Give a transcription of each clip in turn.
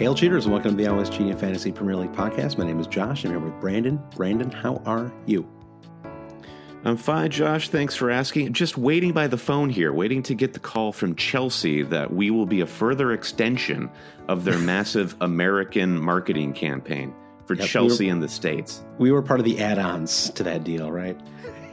Hail cheaters and welcome to the Always Cheating Fantasy Premier League podcast. My name is Josh. I'm here with Brandon. Brandon, how are you? I'm fine, Josh. Thanks for asking. Just waiting by the phone here, waiting to get the call from Chelsea that we will be a further extension of their massive American marketing campaign for yep, Chelsea we were, in the States. We were part of the add ons to that deal, right?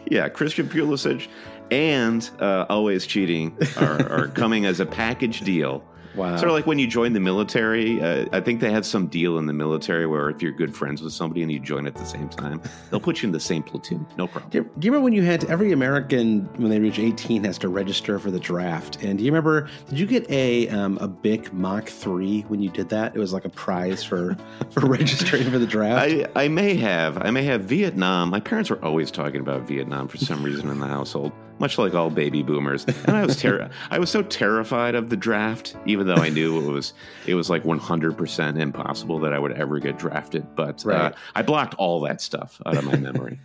Yeah, Christian Pulisic and uh, Always Cheating are, are coming as a package deal Wow. Sort of like when you join the military. Uh, I think they have some deal in the military where if you're good friends with somebody and you join at the same time, they'll put you in the same platoon. No problem. Do you, do you remember when you had to, every American when they reach 18 has to register for the draft? And do you remember? Did you get a um, a Bic Mach three when you did that? It was like a prize for for registering for the draft. I, I may have. I may have Vietnam. My parents were always talking about Vietnam for some reason in the household much like all baby boomers. And I was ter- I was so terrified of the draft, even though I knew it was it was like 100% impossible that I would ever get drafted. But uh, right. uh, I blocked all that stuff out of my memory.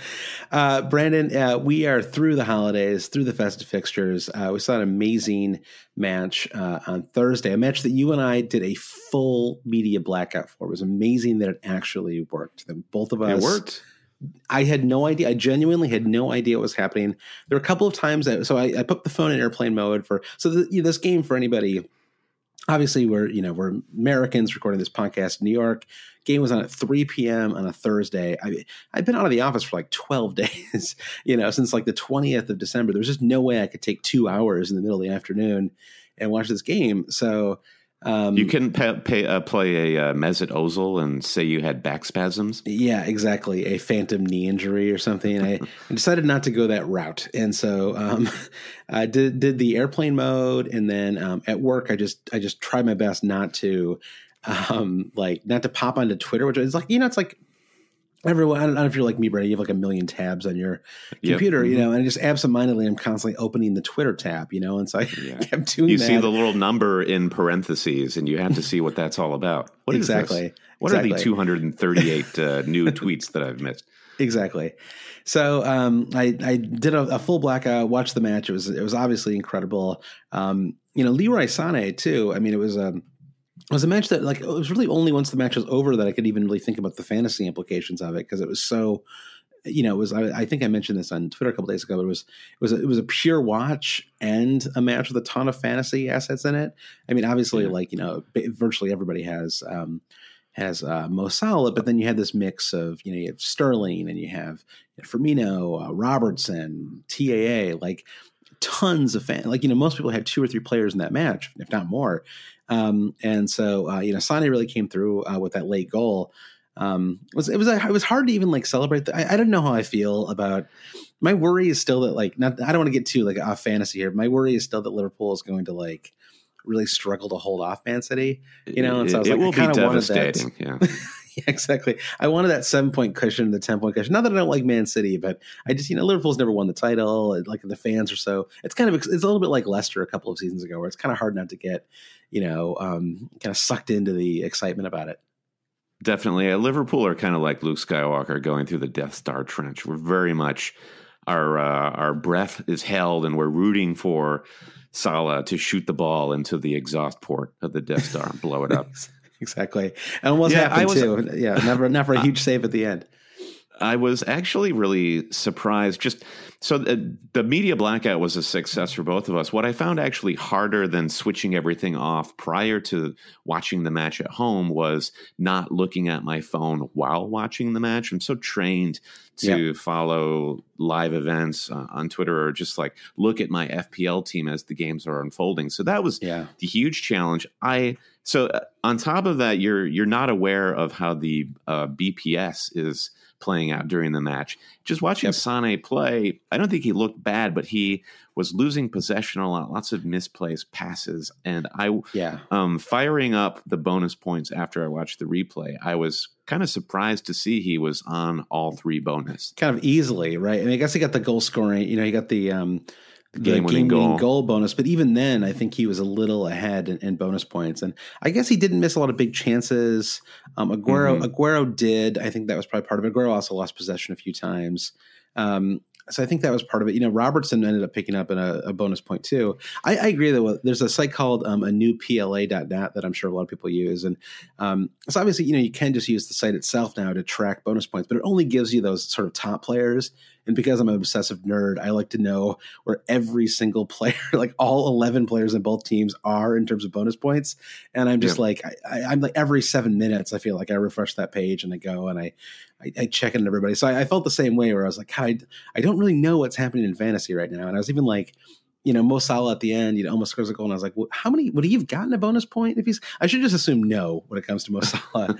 uh, Brandon, uh, we are through the holidays, through the festive fixtures. Uh, we saw an amazing match uh, on Thursday, a match that you and I did a full media blackout for. It was amazing that it actually worked. That both of us it worked I had no idea. I genuinely had no idea what was happening. There were a couple of times that so I, I put the phone in airplane mode for so the, you know, this game for anybody. Obviously, we're you know we're Americans recording this podcast in New York. Game was on at 3 p.m. on a Thursday. I I've been out of the office for like 12 days, you know, since like the 20th of December. There was just no way I could take two hours in the middle of the afternoon and watch this game. So um, you couldn't pay, pay, uh, play a uh, Mesut Ozil and say you had back spasms. Yeah, exactly. A phantom knee injury or something. I, I, decided not to go that route, and so um, I did did the airplane mode, and then um, at work, I just I just tried my best not to um, like not to pop onto Twitter, which is like you know it's like everyone, I don't know if you're like me, Brady, you have like a million tabs on your computer, yep. you know, mm-hmm. and just absentmindedly, I'm constantly opening the Twitter tab, you know, and so I yeah. kept doing you that. see the little number in parentheses and you have to see what that's all about. What exactly. What exactly. are the 238 uh, new tweets that I've missed? Exactly. So um, I, I did a, a, full blackout, watched the match. It was it was obviously incredible. Um, you know, Leroy Sané too. I mean, it was um, it was a match that like it was really only once the match was over that I could even really think about the fantasy implications of it because it was so you know it was I, I, think I mentioned this on Twitter a couple days ago but it was it was a, it was a pure watch and a match with a ton of fantasy assets in it I mean obviously yeah. like you know virtually everybody has um has uh, Mo Salah but then you had this mix of you know you have Sterling and you have Firmino uh, Robertson TAA like tons of fan like you know most people had two or three players in that match if not more um, and so, uh, you know, Sane really came through uh, with that late goal. Um, it was it was it was hard to even like celebrate. The, I, I don't know how I feel about. My worry is still that like not. I don't want to get too like off fantasy here. My worry is still that Liverpool is going to like really struggle to hold off Man City. You know, and so I was it like, will be devastating. Yeah. Yeah, exactly. I wanted that seven point cushion, the ten point cushion. Not that I don't like Man City, but I just you know Liverpool's never won the title. Like the fans are so. It's kind of it's a little bit like Leicester a couple of seasons ago, where it's kind of hard not to get you know um, kind of sucked into the excitement about it. Definitely, uh, Liverpool are kind of like Luke Skywalker going through the Death Star trench. We're very much our uh, our breath is held, and we're rooting for Salah to shoot the ball into the exhaust port of the Death Star and blow it up. exactly. And almost yeah, happened was, too. Yeah, never never a huge save at the end. I was actually really surprised. Just so the, the, media blackout was a success for both of us. What I found actually harder than switching everything off prior to watching the match at home was not looking at my phone while watching the match. I'm so trained to follow live events uh, on Twitter or just like look at my FPL team as the games are unfolding. So that was yeah. the huge challenge. I so uh, on top of that, you're you're not aware of how the uh, BPS is playing out during the match. Just watching yep. Sane play, I don't think he looked bad, but he was losing possession a lot, lots of misplaced passes. And I, yeah, um, firing up the bonus points after I watched the replay, I was kind of surprised to see he was on all three bonus, kind of easily, right? I mean, I guess he got the goal scoring. You know, he got the um, game winning goal. goal. bonus. But even then, I think he was a little ahead in, in, bonus points. And I guess he didn't miss a lot of big chances. Um, Aguero, mm-hmm. Aguero did. I think that was probably part of it. Aguero also lost possession a few times. Um, so I think that was part of it. You know, Robertson ended up picking up in a, a bonus point too. I, I agree that there's a site called um, a new PLA.net that I'm sure a lot of people use, and um, so obviously you know you can just use the site itself now to track bonus points, but it only gives you those sort of top players. And because I'm an obsessive nerd, I like to know where every single player, like all 11 players in both teams, are in terms of bonus points. And I'm just yeah. like, I, am like every seven minutes, I feel like I refresh that page and I go and I, I, I check in everybody. So I, I, felt the same way where I was like, I, I don't really know what's happening in fantasy right now. And I was even like, you know, Mo Salah at the end, you know, almost scores a goal. And I was like, well, how many would he have gotten a bonus point if he's? I should just assume no when it comes to Mo Salah.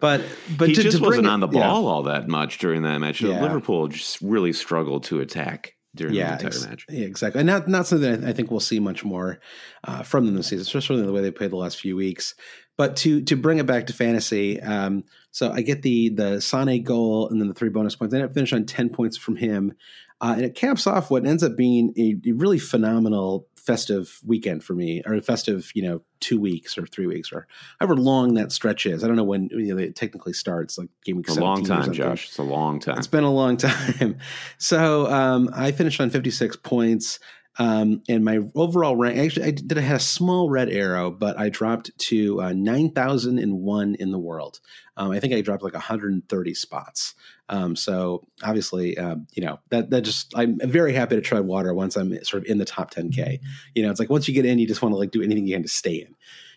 but but he to, just to wasn't it, on the ball yeah. all that much during that match. Yeah. Liverpool just really struggled to attack during yeah, the entire match. Yeah, exactly. And not not something I think we'll see much more uh, from them this season, especially the way they played the last few weeks. But to to bring it back to fantasy, um, so I get the the Sane goal and then the three bonus points. I end up finish on ten points from him, uh, and it caps off what ends up being a, a, really phenomenal festive weekend for me, or a festive you know two weeks or three weeks or however long that stretch is. I don't know when you know, it technically starts, like game week. It's a long time, Josh. It's a long time. It's been a long time. so um, I finished on fifty six points. Um, and my overall rank, actually, I did I had a small red arrow, but I dropped to uh, nine thousand and one in the world. Um, I think I dropped like 130 spots. Um, so obviously, uh, you know that that just I'm very happy to tread water once I'm sort of in the top 10k. You know, it's like once you get in, you just want to like do anything you can to stay in.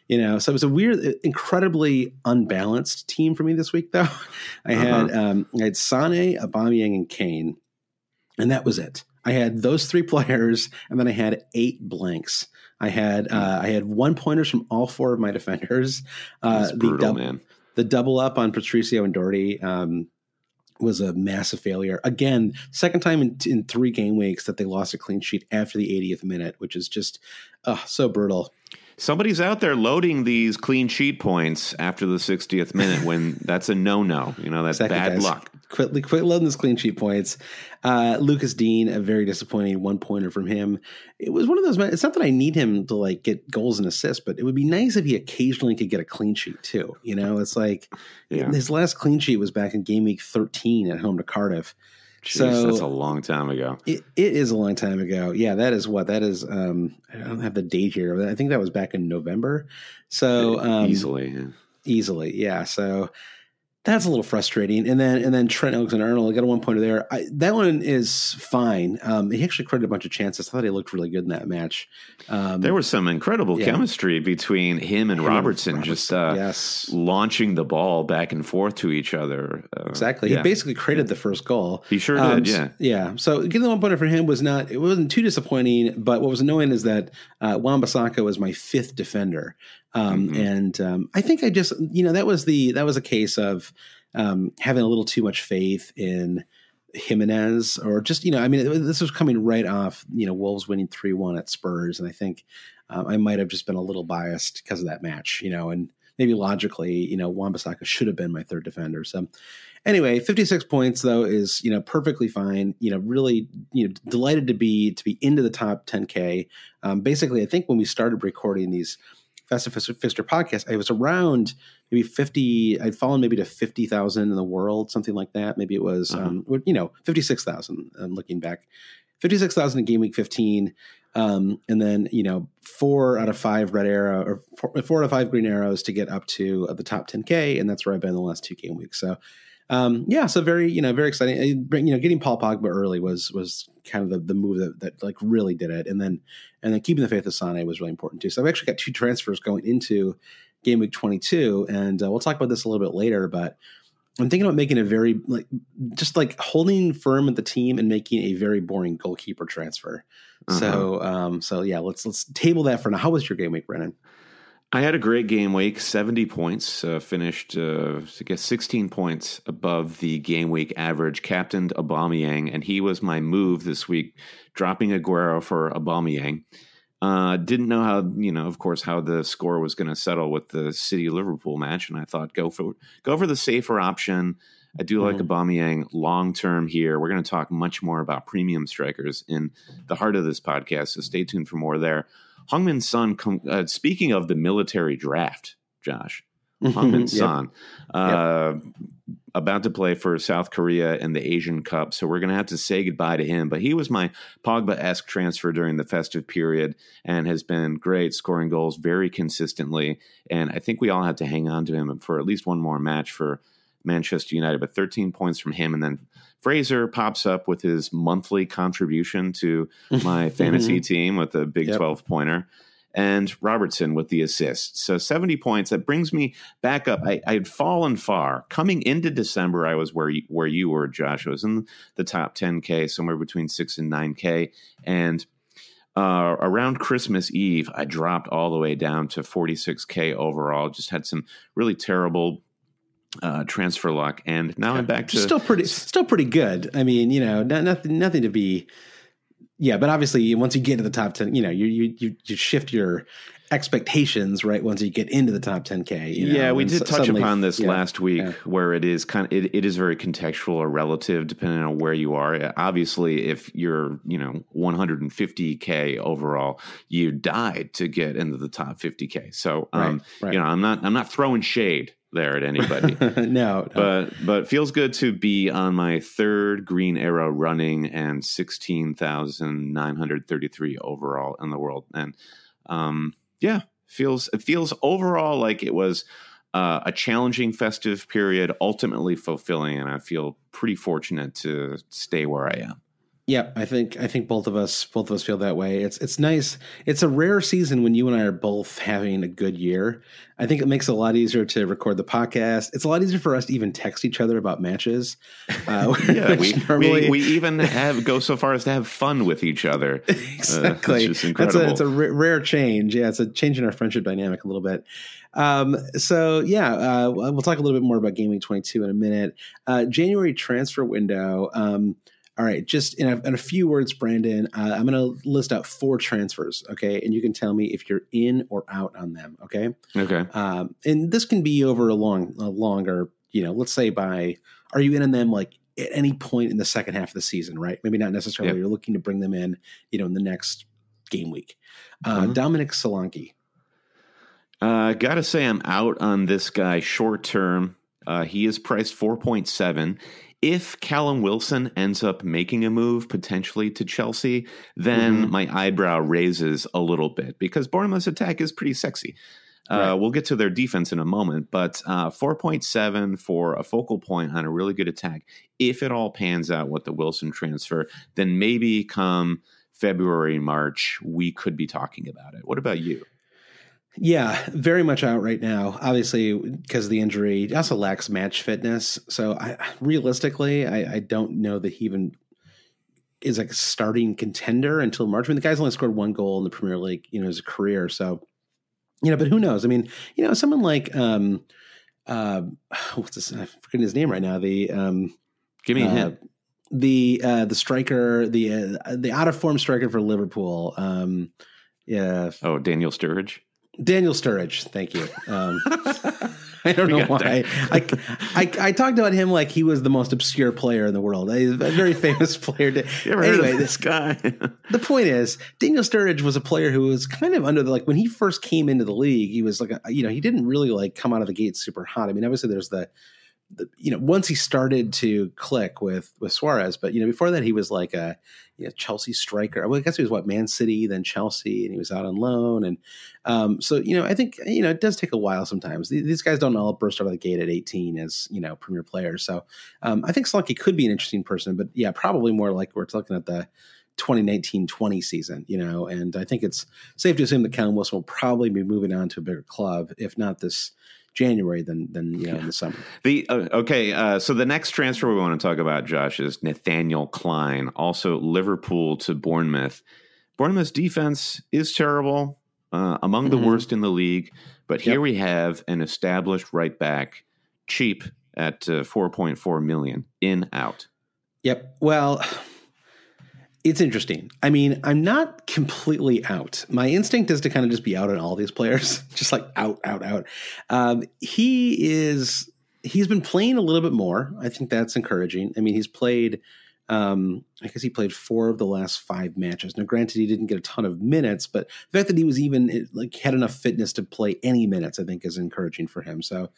You know, so it was a weird, incredibly unbalanced team for me this week. Though I had uh-huh. um, I had Sane, Aubameyang, and Kane, and that was it. I had those three players, and then I had eight blanks. I had hmm. uh, I had one pointers from all four of my defenders. Uh, That's brutal, the dub- man. The double up on Patricio and Doherty um, was a massive failure. Again, second time in, in, three game weeks that they lost a clean sheet after the 80th minute, which is just uh, so brutal somebody's out there loading these clean sheet points after the 60th minute when that's a no-no. You know, that's exactly, bad guys. luck. Quit, quit loading those clean sheet points. Uh, Lucas Digne, a very disappointing one pointer from him. It was one of those. It's not that I need him to like get goals and assists, but it would be nice if he occasionally could get a clean sheet too. You know, it's like yeah. his last clean sheet was back in game week 13 at home to Cardiff. Jeez, so that's a long time ago. It, it is a long time ago. Yeah, that is what that is. Um, I don't have the date here. I think that was back in November. So um, easily, yeah. easily, yeah. So that's a little frustrating. And then and then Trent Alexander Arnold, I got a one pointer there. I, that one is fine. Um, he actually created a bunch of chances. I thought he looked really good in that match. Um, there was some incredible yeah. chemistry between him and him Robertson, Robertson, just uh, yes. launching the ball back and forth to each other. Uh, exactly. Yeah. He basically created the first goal. He sure um, did. Yeah. Yeah. So getting the one pointer for him was not. It wasn't too disappointing. But what was annoying is that uh, Wan-Bissaka was my fifth defender. Um, mm-hmm. And um, I think I just, you know, that was the that was a case of um, having a little too much faith in Jimenez, or just you know, I mean, this was coming right off, you know, Wolves winning three one at Spurs, and I think um, I might have just been a little biased because of that match, you know, and maybe logically, you know, Wan-Bissaka should have been my third defender. So anyway, 56 points though is, you know, perfectly fine. You know, really, you know, delighted to be to be into the top 10K. Um, basically, I think when we started recording these Festive Fister podcast, I was around maybe 50, I'd fallen maybe to 50,000 in the world, something like that. Maybe it was, uh-huh. um, you know, 56,000 I'm looking back. 56,000 in game week 15. Um, and then, you know, four out of five red arrow or four, four out of five green arrows to get up to uh, the top 10K. And that's where I've been the last two game weeks. So, um, yeah, so very, you know, very exciting. You know, getting Paul Pogba early was was kind of the, the move that, that like really did it, and then and then keeping the faith of Sane was really important too. So I've actually got two transfers going into game week 22, and uh, we'll talk about this a little bit later. But I'm thinking about making a very like just like holding firm at the team and making a very boring goalkeeper transfer. Uh-huh. So um, so yeah, let's let's table that for now. How was your game week, Brennan? I had a great game week, 70 points, uh, finished, uh, I guess, 16 points above the game week average. Captained Aubameyang, and he was my move this week, dropping Aguero for Aubameyang. Uh, didn't know how, you know, of course, how the score was going to settle with the City Liverpool match, and I thought go for go for the safer option. I do like mm. Aubameyang long term here. We're going to talk much more about premium strikers in the heart of this podcast, so stay tuned for more there. Heung-min Son, uh, speaking of the military draft, Josh, Heung-min Son, yep. Uh, yep. about to play for South Korea in the Asian Cup. So we're going to have to say goodbye to him. But he was my Pogba esque transfer during the festive period and has been great, scoring goals very consistently. And I think we all have to hang on to him for at least one more match for Manchester United. But 13 points from him and then Fraser pops up with his monthly contribution to my fantasy mm-hmm. team with a big yep. 12 pointer and Robertson with the assist. So 70 points. That brings me back up. I, had fallen far. Coming into December, I was where you, where you were, Josh. I was in the top 10K, somewhere between 6 and 9K. And uh, around Christmas Eve, I dropped all the way down to 46K overall. Just had some really terrible uh, transfer luck, and now I'm back to still pretty, still pretty good. I mean, you know, not, nothing, nothing to be. Yeah, but obviously, once you get to the top ten, you know, you you you shift your expectations right once you get into the top 10k you know? yeah we did touch suddenly, upon this yeah, last week yeah. where it is kind of it, it is very contextual or relative depending on where you are obviously if you're you know 150k overall you died to get into the top 50k so um right, right. you know i'm not i'm not throwing shade there at anybody. no, no, but but feels good to be on my third green arrow running and sixteen thousand nine hundred thirty three overall in the world, and um, yeah, feels it feels overall like it was. Uh, a challenging festive period, ultimately fulfilling, and I feel pretty fortunate to stay where I am. Yeah, I think I think both of us both of us feel that way. It's it's nice. It's a rare season when you and I are both having a good year. I think it makes it a lot easier to record the podcast. It's a lot easier for us to even text each other about matches. Uh, yeah, we, normally... we, we even have go so far as to have fun with each other. exactly, uh, incredible. That's a, it's a r- rare change. Yeah, it's a change in our friendship dynamic a little bit. Um, so yeah, uh, we'll talk a little bit more about Gaming Twenty Two in a minute. Uh, January transfer window. Um, all right, just in a, in a few words, Brandon, uh, I'm going to list out four transfers, okay? And you can tell me if you're in or out on them, okay? Okay. Um, and this can be over a long, a longer, you know, let's say by, are you in on them like at any point in the second half of the season, right? Maybe not necessarily. Yep. You're looking to bring them in, you know, in the next game week. Uh, mm-hmm. Dominic Solanke. Uh, gotta say, I'm out on this guy short term. Uh, he is priced 4.7 if Callum Wilson ends up making a move potentially to Chelsea, then mm-hmm. my eyebrow raises a little bit because Bournemouth's attack is pretty sexy. Uh, right. Uh, we'll get to their defense in a moment, but uh, 4.7 for a focal point on a really good attack. If it all pans out with the Wilson transfer, then maybe come February, March, we could be talking about it. What about you? Yeah, very much out right now. Obviously, because of the injury, he also lacks match fitness. So, I, realistically, I, I, don't know that he even is like a starting contender until March. I mean, the guy's only scored one goal in the Premier League, you know, his career. So, you know, but who knows? I mean, you know, someone like um, uh, what's this? I'm forgetting his name right now. The um, give me a uh, hint. The uh, the striker, the uh, the out of form striker for Liverpool. Um, yeah. Oh, Daniel Sturridge. Daniel Sturridge, thank you. Um, I don't know why. I, I, I talked about him like he was the most obscure player in the world. He's a very famous player. anyway, this guy. the point is, Daniel Sturridge was a player who was kind of under the like when he first came into the league. He was like, a, you know, he didn't really like come out of the gate super hot. I mean, obviously there's the the, you know, once he started to click with with Suarez, but you know, before that he was like a you know, Chelsea striker. Well, I guess he was what Man City, then Chelsea, and he was out on loan. And um, so, you know, I think you know it does take a while sometimes. These guys don't all burst out of the gate at 18 as you know premier players. So um, I think Solanke could be an interesting person, but yeah, probably more like we're looking at the 2019-20 season, you know, and I think it's safe to assume that Callum Wilson will probably be moving on to a bigger club, if not this January than than you know in the summer. The uh, okay, uh, so the next transfer we want to talk about, Josh, is Nathaniel Clyne, also Liverpool to Bournemouth. Bournemouth's defense is terrible, uh, among mm-hmm. the worst in the league. But here yep. we have an established right back, cheap at uh, four point four million in out. Yep. Well, it's interesting. I mean, I'm not completely out. My instinct is to kind of just be out on all these players, just like out, out, out. Um, he is. He's been playing a little bit more. I think that's encouraging. I mean, he's played. Um, I guess he played four of the last five matches. Now, granted, he didn't get a ton of minutes, but the fact that he was even like had enough fitness to play any minutes, I think, is encouraging for him. So,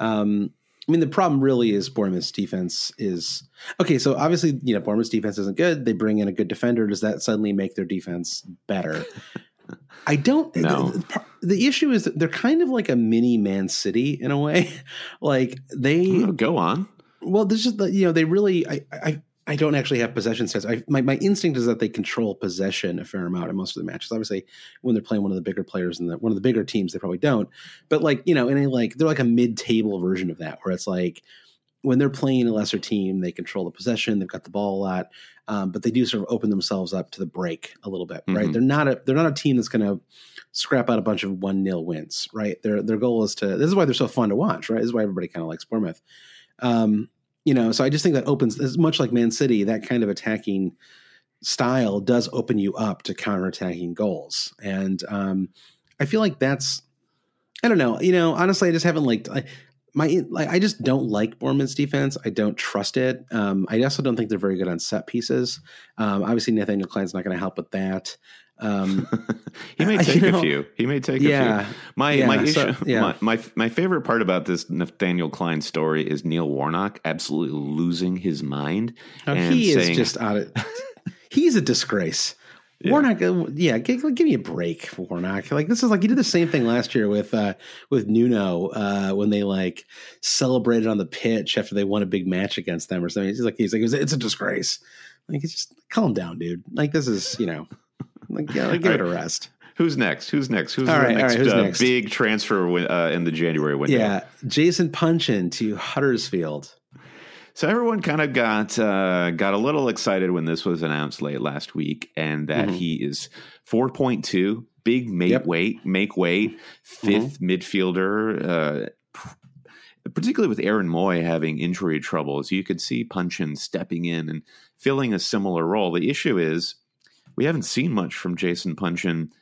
um, I mean, the problem really is Bournemouth's defense is okay. So obviously, you know, Bournemouth's defense isn't good. They bring in a good defender. Does that suddenly make their defense better? I don't. know. The, the, issue is that they're kind of like a mini Man City in a way. like they oh, go on. Well, this is you know they really I I I don't actually have possession stats. I, my, my instinct is that they control possession a fair amount in most of the matches. Obviously, when they're playing one of the bigger players and one of the bigger teams, they probably don't. But like you know, in a like they're like a mid-table version of that, where it's like when they're playing a lesser team, they control the possession. They've got the ball a lot, um, but they do sort of open themselves up to the break a little bit. Right? Mm-hmm. They're not a they're not a team that's going to scrap out a bunch of one nil wins. Right? Their their goal is to. This is why they're so fun to watch. Right? This is why everybody kind of likes Bournemouth. Um, you know, so I just think that opens as much like Man City, that kind of attacking style does open you up to counterattacking goals. And um, I feel like that's I don't know, you know, honestly I just haven't liked I, my like I just don't like Bournemouth's defense. I don't trust it. Um, I also don't think they're very good on set pieces. Um, obviously Nathaniel Clyne's not going to help with that. Um, he may take a know, few. He may take yeah, a few. My yeah, my, issue, so, yeah. my, my my favorite part about this Nathaniel Clyne story is Neil Warnock absolutely losing his mind. Oh, he saying, is just out of. he's a disgrace. Yeah. Warnock, uh, yeah, give, give, me a break, Warnock. Like this is like you did the same thing last year with uh, with Nuno uh, when they like celebrated on the pitch after they won a big match against them or something. He's like he's like it's a disgrace. Like it's just calm down, dude. Like this is you know like, yeah, like, give it a rest. Who's next? Who's next? Who's all the right, next, right, who's uh, next? big transfer uh, in the January window? Yeah, Jason Puncheon to Huddersfield. So everyone kind of got uh, got a little excited when this was announced late last week, and that mm-hmm. he is four point two, big make yep. weight, make weight, 5th mm-hmm. midfielder. Uh, particularly with Aaron Mooy having injury troubles, you could see Puncheon stepping in and filling a similar role. The issue is we haven't seen much from Jason Puncheon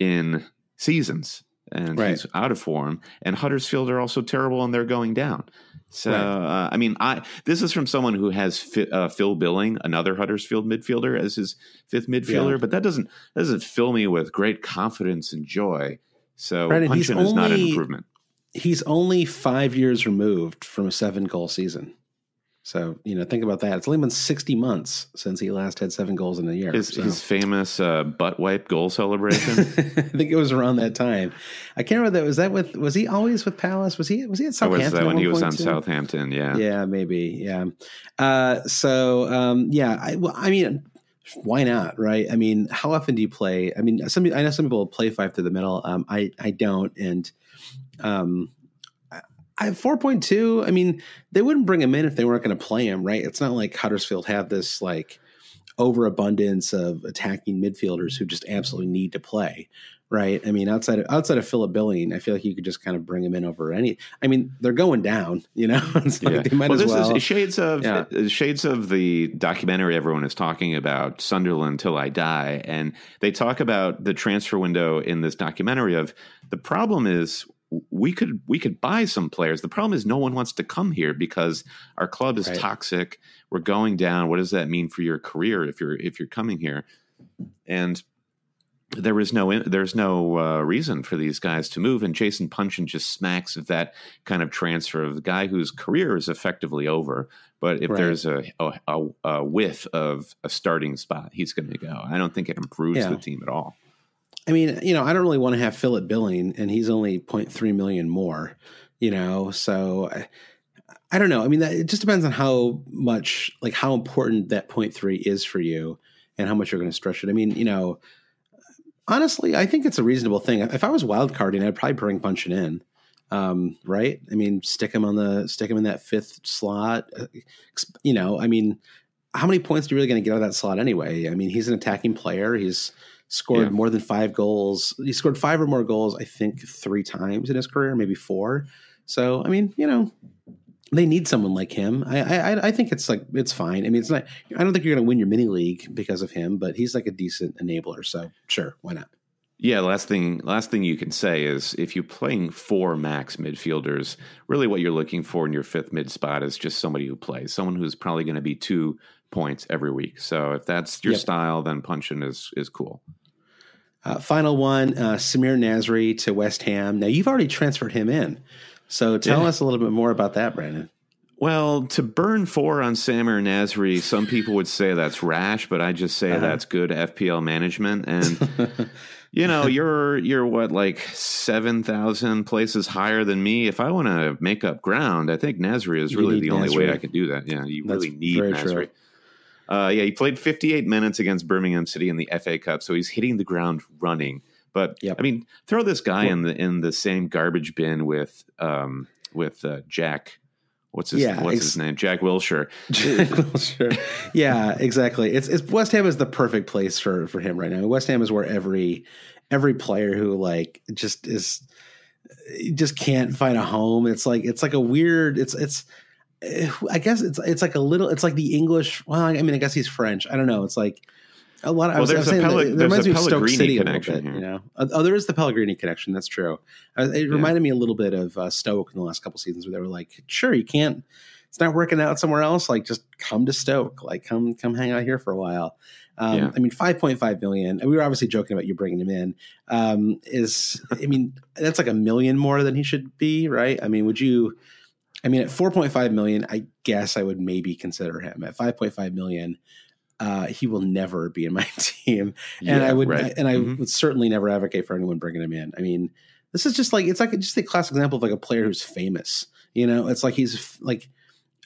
in seasons, and right. he's out of form. And Huddersfield are also terrible, and they're going down. So, right. uh, I mean, I this is from someone who has fi, uh, Phil Billing, another Huddersfield midfielder, as his fifth midfielder, yeah. but that doesn't that doesn't fill me with great confidence and joy. So, right, Puncheon is not an improvement. He's only five years removed from a seven goal season. So you know, think about that. It's only been sixty months since he last had seven goals in a year. His, so. his famous uh, butt wipe goal celebration. I think it was around that time. I can't remember that. Was that with? Was he always with Palace? Was he? Was he at Southampton? was that when he was on too? Southampton? Yeah. Yeah, maybe. Yeah. Uh, so um, yeah, I, well, I mean, why not? Right? I mean, how often do you play? I mean, some I know some people play five through the middle. Um, I I don't, and um, I four point two. I mean, they wouldn't bring him in if they weren't going to play him, right? It's not like Huddersfield have this like overabundance of attacking midfielders who just absolutely need to play right? I mean, outside of outside of Philip Billing, I feel like you could just kind of bring him in over any. I mean, they're going down, you know. it's like Yeah. they might well, as this well. is shades of Yeah. uh, shades of the documentary everyone is talking about, Sunderland Till I Die, and they talk about the transfer window in this documentary. Of the problem is we could we could buy some players. The problem is no one wants to come here because our club is Right. toxic. We're going down. What does that mean for your career if you're if you're coming here? And there is no there's no uh, reason for these guys to move, and Jason Puncheon just smacks of that kind of transfer of the guy whose career is effectively over. But if Right. there's a, a, a, whiff of a starting spot, he's going to go. I don't think it improves Yeah. the team at all. I mean, you know, I don't really want to have Philip Billing, and he's only 0.3 million more. You know, so I, I don't know. I mean, that, it just depends on how much, like, how important that 0.3 is for you, and how much you're going to stretch it. I mean, you know, honestly, I think it's a reasonable thing. If I was wild carding, I'd probably bring Puncheon in. Um, right? I mean, stick him on the stick him in that fifth slot. Uh, You know, I mean, how many points are you really going to get out of that slot anyway? I mean, he's an attacking player. He's scored Yeah. more than five goals. He scored five or more goals, I think, three times in his career, maybe four. So, I mean, you know, they need someone like him. I, I, I think it's like it's fine. I mean, it's not. I don't think you're going to win your mini league because of him, but he's like a decent enabler. So, sure, why not? Yeah, last thing last thing you can say is if you're playing four max midfielders, really what you're looking for in your fifth mid spot is just somebody who plays, someone who's probably going to be two points every week. So if that's your Yep. style, then Puncheon is is cool. Uh, final one, uh, Samir Nasri to West Ham. Now you've already transferred him in, so tell Yeah. us a little bit more about that, Brandon. Well, to burn four on Samir Nasri, some people would say that's rash, but I just say Uh-huh. that's good FPL management. And you know, you're you're what like seven thousand places higher than me. If I want to make up ground, I think Nasri is You really the only way I can do that. Yeah, you That's really need Nasri. true. Uh, yeah, he played 58 minutes against Birmingham City in the FA Cup, so he's hitting the ground running. But Yep. I mean, throw this guy in the in the same garbage bin with um, with uh, Jack. What's his Yeah, What's ex- his name? Jack Wilshere. sure. Yeah, exactly. It's, it's West Ham is the perfect place for for him right now. West Ham is where every every player who like just is just can't find a home. It's like it's like a weird. It's it's. Eh, I guess it's it's like a little. It's like the English. Well, I mean, I guess he's French. I don't know. It's like a lot. Of, I Well, was, I there's was a saying Pelle- that it there's reminds a me of Stoke Pellegrini City a little connection bit. here. You know, Uh, oh, there is the Pellegrini connection. That's true. It reminded me a little bit of uh, Stoke in the last couple seasons, where they were like, "Sure, you can't." It's not working out somewhere else. Like, just come to Stoke. Like, come come hang out here for a while. Um, Yeah. I mean, five point five million. We were obviously joking about you bringing him in. Um, is I mean, that's like a million more than he should be, right? I mean, would you? I mean, at four point five million, I guess I would maybe consider him. At five point five million, uh, he will never be in my team, and Yeah, I would, right. and I Mhm. would certainly never advocate for anyone bringing him in. I mean, this is just like it's like just a classic example of like a player who's famous. You know, it's like he's like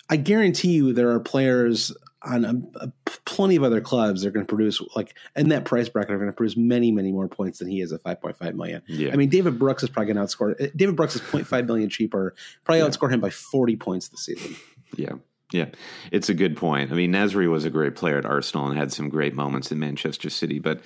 I guarantee you there are players on a, a plenty of other clubs are going to produce like in that price bracket are going to produce many many more points than he is at 5.5 million. Yeah. I mean David Brooks is probably going to outscore uh, David Brooks is 0.5 million cheaper, probably Yeah. outscore him by 40 points this season. Yeah. Yeah. It's a good point. I mean, Nasri was a great player at Arsenal and had some great moments in Manchester City, but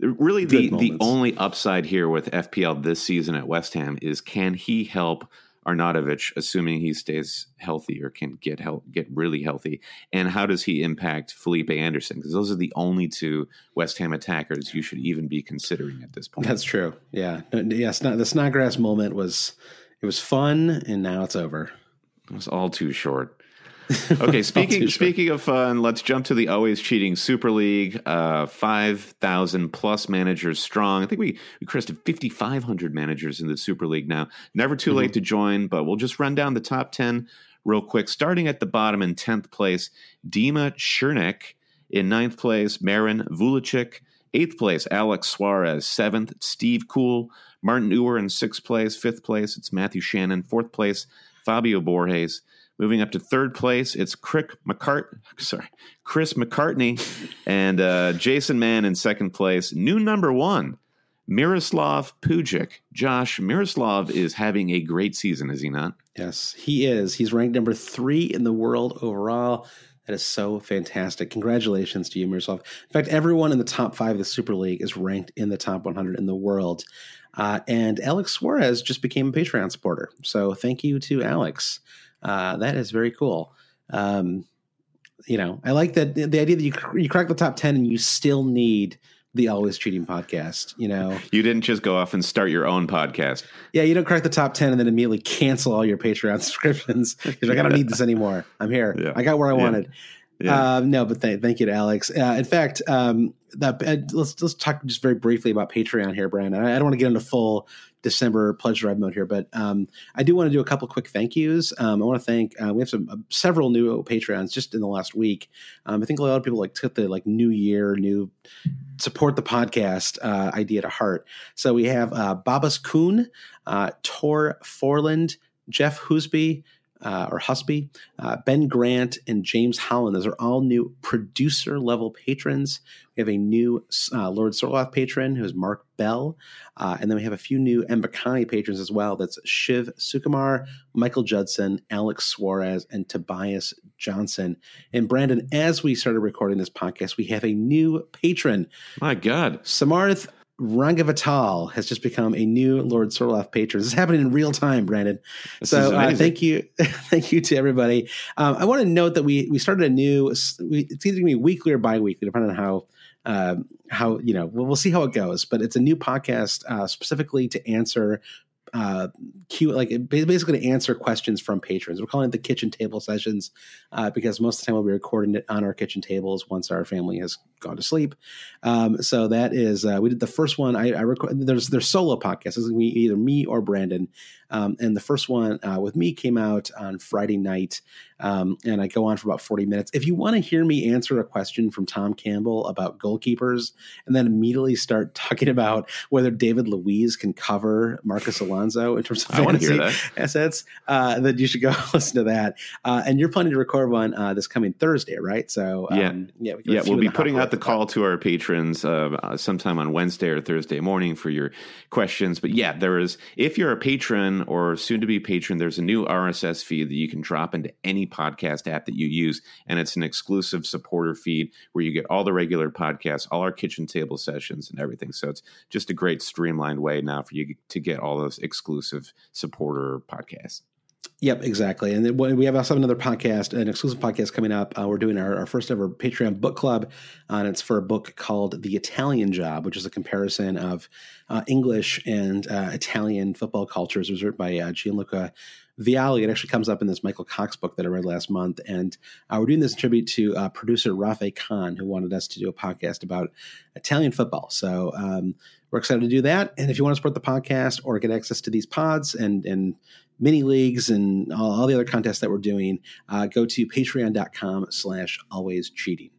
really the, Good the moments. only upside here with FPL this season at West Ham is can he help Arnautovic, assuming he stays healthy or can get help, get really healthy, and how does he impact Felipe Anderson? Because those are the only two West Ham attackers you should even be considering at this point. That's true. Yeah. Uh, Yeah, the Snodgrass moment was it was fun and now it's over. It was all too short. Okay, speaking speaking of fun, let's jump to the always cheating Super League. Uh, five thousand plus managers strong. I think we we crested fifty five hundred managers in the Super League now. Never too Mm-hmm. late to join, but we'll just run down the top ten real quick. Starting at the bottom in tenth place, Dima Chernik. In ninth place, Marin Vulichik. Eighth place, Alex Suarez. Seventh, Steve Cool. Martin Uwer in sixth place. Fifth place, it's Matthew Shannon. Fourth place, Fabio Borges. Moving up to third place, it's Crick McCart, sorry, Chris McCartney and uh, Jason Mann in second place. New number one, Miroslav Pujic. Josh, Miroslav is having a great season, is he not? Yes, he is. He's ranked number three in the world overall. That is so fantastic. Congratulations to you, Miroslav. In fact, everyone in the top five of the Super League is ranked in the top 100 in the world. Uh, and Alex Suarez just became a Patreon supporter. So thank you to Alex. Uh, that is very cool. Um, you know, I like that the idea that you you crack the top ten and you still need the Always Cheating podcast. You know, you didn't just go off and start your own podcast. Yeah, you don't crack the top ten and then immediately cancel all your Patreon subscriptions because like I don't need this anymore. I'm here. Yeah. I got where I yeah. wanted. Yeah. Um, no, but th- thank you to Alex. Uh, in fact, um, that, uh, let's let's talk just very briefly about Patreon here, Brandon. I, I don't want to get into full December pledge drive mode here, but um, I do want to do a couple quick thank yous. Um, I want to thank uh, we have some uh, several new Patreons just in the last week. Um, I think a lot of people like took the like New Year, new support the podcast uh, idea to heart. So we have Babas Kuhn, uh, Tor Forland, Jeff Hoosby, uh, or Husby, uh, Ben Grant, and James Holland. Those are all new producer level patrons. We have a new uh, Lord Sorloth patron who is Mark Bell. Uh, and then we have a few new Mbakani patrons as well. That's Shiv Sukumar, Michael Judson, Alex Suarez, and Tobias Johnson. And Brandon, as we started recording this podcast, we have a new patron. My God. Samarth Rangavatal has just become a new Lord Sorloth patron. This is happening in real time, Brandon. This so uh, thank you, thank you to everybody. Um, I want to note that we we started a new. We, it's either going to be weekly or biweekly, depending on how um, how you know. We'll, we'll see how it goes. But it's a new podcast uh, specifically to answer uh, Q, like basically to answer questions from patrons. We're calling it the kitchen table sessions uh, because most of the time we'll be recording it on our kitchen tables once our family has gone to sleep. Um, so that is uh, we did the first one. I, I record there's there's solo podcasts. It's be either me or Brandon. Um, and the first one uh, with me came out on Friday night, um, and I go on for about 40 minutes. If you want to hear me answer a question from Tom Campbell about goalkeepers, and then immediately start talking about whether David Luiz can cover Marcos Alonso in terms of fantasy assets, uh, then you should go listen to that. Uh, and you're planning to record one uh, this coming Thursday, right? So um, yeah, yeah, yeah, we'll be putting out the call to our patrons uh, sometime on Wednesday or Thursday morning for your questions. But yeah, there is if you're a patron or soon to be patron, there's a new RSS feed that you can drop into any podcast app that you use. And it's an exclusive supporter feed where you get all the regular podcasts, all our kitchen table sessions, and everything. So it's just a great streamlined way now for you to get all those exclusive supporter podcasts. Yep, exactly. And we have also another podcast, an exclusive podcast coming up. Uh, we're doing our, our, first ever Patreon book club, uh, and it's for a book called The Italian Job, which is a comparison of uh, English and uh, Italian football cultures. It was written by uh, Gianluca Vialli. It actually comes up in this Michael Cox book that I read last month. And uh, we're doing this in tribute to producer Rafe Khan, who wanted us to do a podcast about Italian football. So um, we're excited to do that. And if you want to support the podcast or get access to these pods and and mini leagues and all, all the other contests that we're doing, uh, go to patreon.com slash always cheating.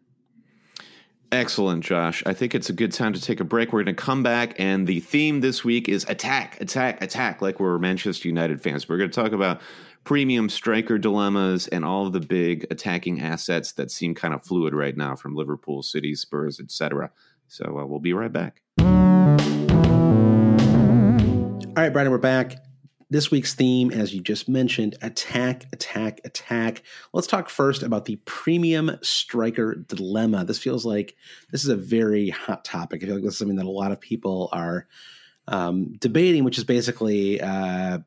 Excellent, Josh. I think it's a good time to take a break. We're going to come back, and the theme this week is attack, attack, attack, like we're Manchester United fans. We're going to talk about premium striker dilemmas and all of the big attacking assets that seem kind of fluid right now from Liverpool, City, Spurs, etc. So uh, we'll be right back. All right, Brandon, we're back. This week's theme, as you just mentioned, attack, attack, attack. Let's talk first about the premium striker dilemma. This feels like this is a very hot topic. I feel like this is something that a lot of people are um, debating, which is basically uh,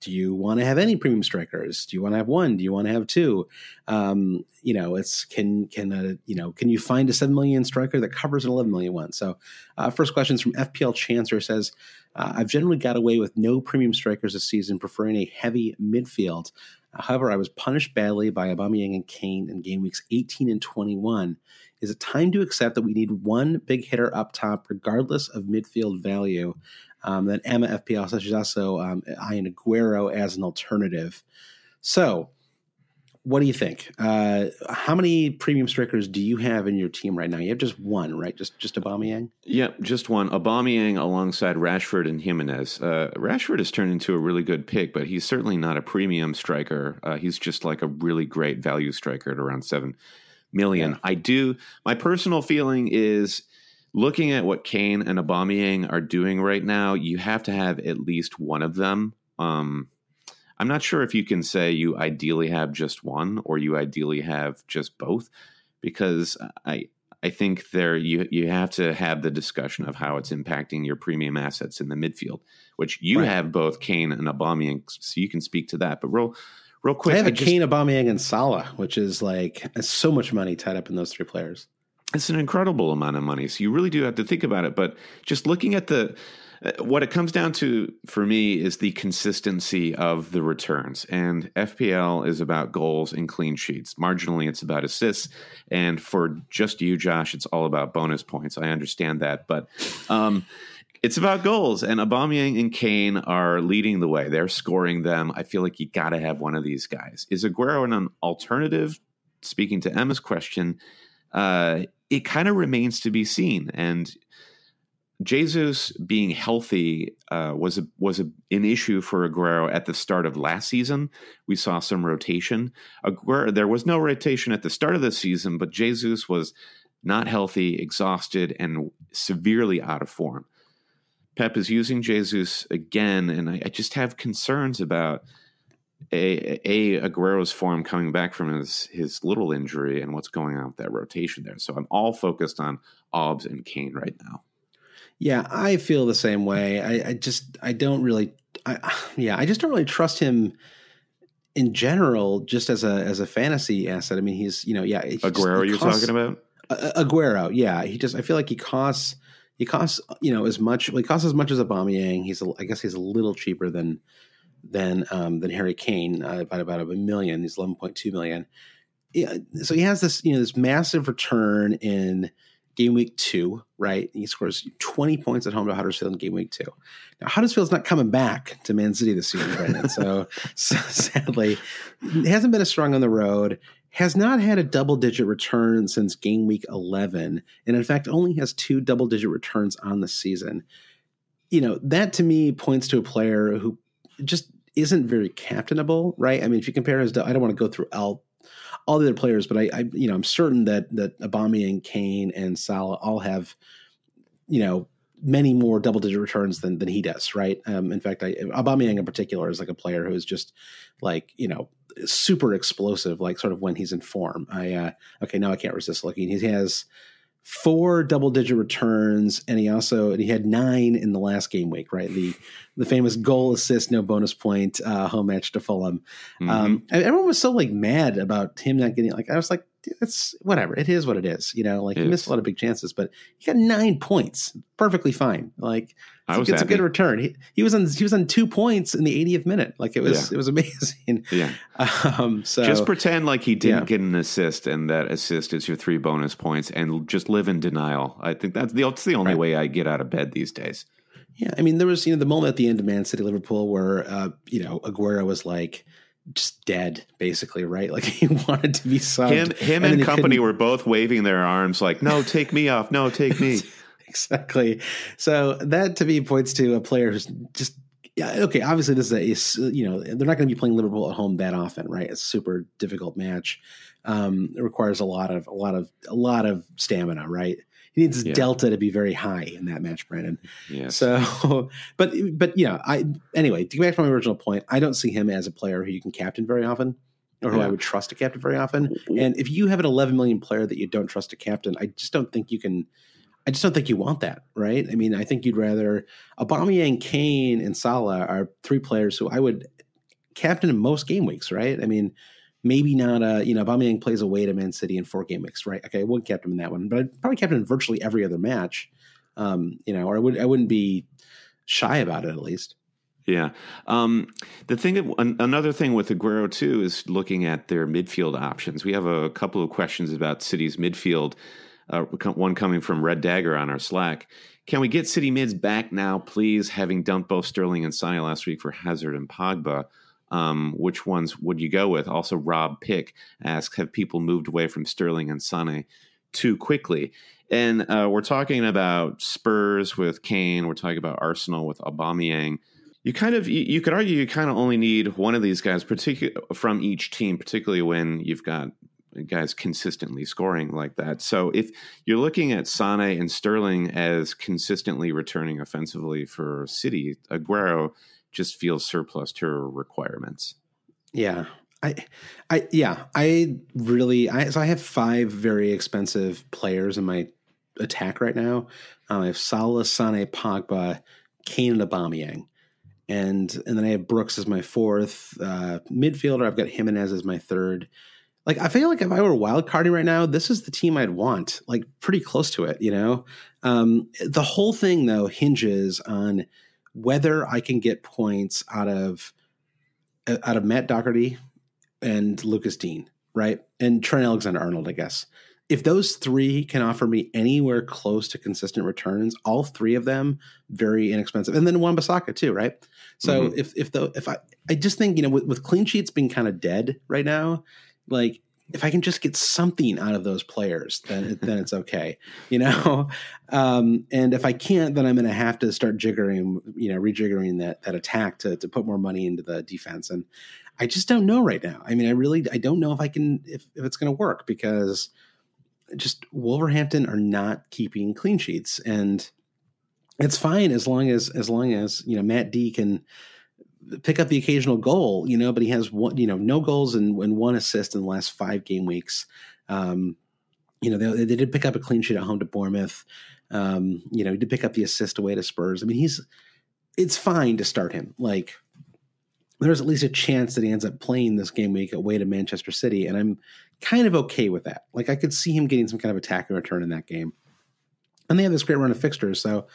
do you want to have any premium strikers? Do you want to have one? Do you want to have two? Um, you know, it's can can a, you know can you find a seven million striker that covers an eleven million one? So, uh, first question is from FPL Chancer says, uh, I've generally got away with no premium strikers this season, preferring a heavy midfield. However, I was punished badly by Aubameyang and Kane in game weeks 18 and 21. Is it time to accept that we need one big hitter up top, regardless of midfield value? Um, then Emma FPL says she's also um, eyeing Aguero as an alternative. So, what do you think? Uh, how many premium strikers do you have in your team right now? You have just one, right? Just just Aubameyang. Yeah, just one. Aubameyang alongside Rashford and Jimenez. Uh, Rashford has turned into a really good pick, but he's certainly not a premium striker. Uh, he's just like a really great value striker at around seven million. Yeah. I do. My personal feeling is looking at what Kane and Aubameyang are doing right now, you have to have at least one of them. Um, I'm not sure if you can say you ideally have just one or you ideally have just both, because I I think there you you have to have the discussion of how it's impacting your premium assets in the midfield, which you right. have both Kane and Aubameyang, so you can speak to that. But real real quick, I have I a just, Kane, Aubameyang, and Salah, which is like so much money tied up in those three players. It's an incredible amount of money, so you really do have to think about it. But just looking at the uh, what it comes down to for me is the consistency of the returns. And FPL is about goals and clean sheets. Marginally, it's about assists. And for just you, Josh, it's all about bonus points. I understand that. But um, it's about goals. And Aubameyang and Kane are leading the way. They're scoring them. I feel like you got to have one of these guys. Is Aguero an alternative? Speaking to Emma's question, uh, it kind of remains to be seen. And Jesus being healthy uh, was a, was a, an issue for Aguero at the start of last season. We saw some rotation. Aguero, there was no rotation at the start of the season, but Jesus was not healthy, exhausted, and severely out of form. Pep is using Jesus again, and I, I just have concerns about a, a Aguero's form coming back from his his little injury and what's going on with that rotation there. So I'm all focused on Obbs and Kane right now. Yeah, I feel the same way. I, I just I don't really I, yeah, I just don't really trust him in general just as a as a fantasy asset. I mean, he's, you know, yeah, Aguero you're talking about? Uh, Aguero, yeah. He just I feel like he costs he costs, you know, as much well, he costs as much as a Aubameyang. He's a, I guess he's a little cheaper than than um, than Harry Kane uh, by about a million. He's 11.2 million. Yeah, so he has this, you know, this massive return in game week two, right? He scores 20 points at home to Huddersfield in game week two. Now, Huddersfield's not coming back to Man City this season, so, so sadly, hasn't been as strong on the road, has not had a double digit return since game week 11, and in fact, only has two double digit returns on the season. You know, that to me points to a player who just isn't very captainable, right? I mean, if you compare his, I don't want to go through all all the other players, but I, I, you know, I'm certain that that Aubameyang, Kane, and Salah all have, you know, many more double digit returns than than he does, right? Um, in fact, I, Aubameyang in particular is like a player who is just like you know super explosive, like sort of when he's in form. I uh, okay, now I can't resist looking. He has four double digit returns and he also and he had nine in the last game week right the the famous goal assist no bonus point uh home match to fulham mm-hmm. um everyone was so like mad about him not getting like i was like it's whatever it is what it is you know like it he missed a lot of big chances but he got nine points perfectly fine like I was it's a good return. He, he was on he was on two points in the 80th minute. Like it was yeah. it was amazing. Yeah. Um, so just pretend like he didn't yeah. get an assist, and that assist is your three bonus points, and just live in denial. I think that's the that's the only right. way I get out of bed these days. Yeah, I mean there was you know the moment at the end of Man City Liverpool where uh, you know Aguero was like just dead, basically, right? Like he wanted to be subbed. Him, him and, and company were both waving their arms, like, "No, take me off! No, take me." exactly. So that to me points to a player who's just yeah, okay. Obviously, this is a you know they're not going to be playing Liverpool at home that often, right? It's a super difficult match. Um, it requires a lot of a lot of a lot of stamina, right? He needs yeah. delta to be very high in that match, Brandon. Yeah. So, but but yeah, I anyway to get back to my original point, I don't see him as a player who you can captain very often or who yeah. I would trust to captain very often. And if you have an 11 million player that you don't trust to captain, I just don't think you can I just don't think you want that, right? I mean, I think you'd rather Aubameyang, Kane, and Salah are three players who I would captain in most game weeks, right? I mean, maybe not a you know Aubameyang plays away to Man City in four game weeks, right? Okay, I wouldn't captain him in that one, but I'd probably captain in virtually every other match, um, you know, or I would I wouldn't be shy about it at least. Yeah. Um, the thing, another thing with Aguero too is looking at their midfield options. We have a couple of questions about City's midfield uh, one coming from Red Dagger on our Slack. Can we get City mids back now, please? Having dumped both Sterling and Sané last week for Hazard and Pogba, um, which ones would you go with? Also, Rob Pick asks, have people moved away from Sterling and Sané too quickly? And uh, we're talking about Spurs with Kane. We're talking about Arsenal with Aubameyang. You kind of you, you could argue you kind of only need one of these guys, particularly from each team, particularly when you've got guys consistently scoring like that. So if you're looking at Sane and Sterling as consistently returning offensively for City, Aguero just feels surplus to requirements. Yeah. I, I, yeah, I really, I, so I have five very expensive players in my attack right now. Um, I have Salah, Sane, Pogba, Kane, and Aubameyang. And, and then I have Brooks as my fourth uh, midfielder. I've got Jimenez as my third. Like, I feel like if I were wild carding right now, this is the team I'd want, like pretty close to it, you know? Um, the whole thing though hinges on whether I can get points out of, out of Matt Doherty and Lucas Digne, right? And Trent Alexander Arnold, I guess. If those three can offer me anywhere close to consistent returns, all three of them very inexpensive, and then Wan-Bissaka too, right? So mm-hmm. if if the if I I just think you know with, with clean sheets being kind of dead right now, like if I can just get something out of those players, then then it's okay, you know. Um, and if I can't, then I'm going to have to start jiggering, you know, rejiggering that that attack to to put more money into the defense. And I just don't know right now. I mean, I really I don't know if I can if, if it's going to work because just Wolverhampton are not keeping clean sheets, and it's fine as long as as long as you know Matt D can pick up the occasional goal, you know, but he has one, you know, no goals and, and one assist in the last five game weeks. Um, you know, they, they did pick up a clean sheet at home to Bournemouth. Um, you know, he did pick up the assist away to Spurs. I mean, he's it's fine to start him. Like there's at least a chance that he ends up playing this game week away to Manchester City, and I'm kind of okay with that. Like I could see him getting some kind of attack and return in that game. And they have this great run of fixtures, so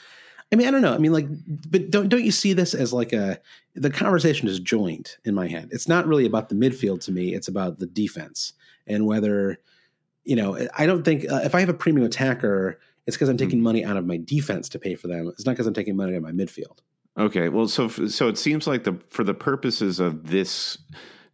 I mean, I don't know. I mean, like, but don't don't you see this as like a the conversation is joined in my head. It's not really about the midfield to me. It's about the defense and whether you know. I don't think uh, if I have a premium attacker, it's because I'm taking mm-hmm. money out of my defense to pay for them. It's not because I'm taking money out of my midfield. Okay, well, so so it seems like the for the purposes of this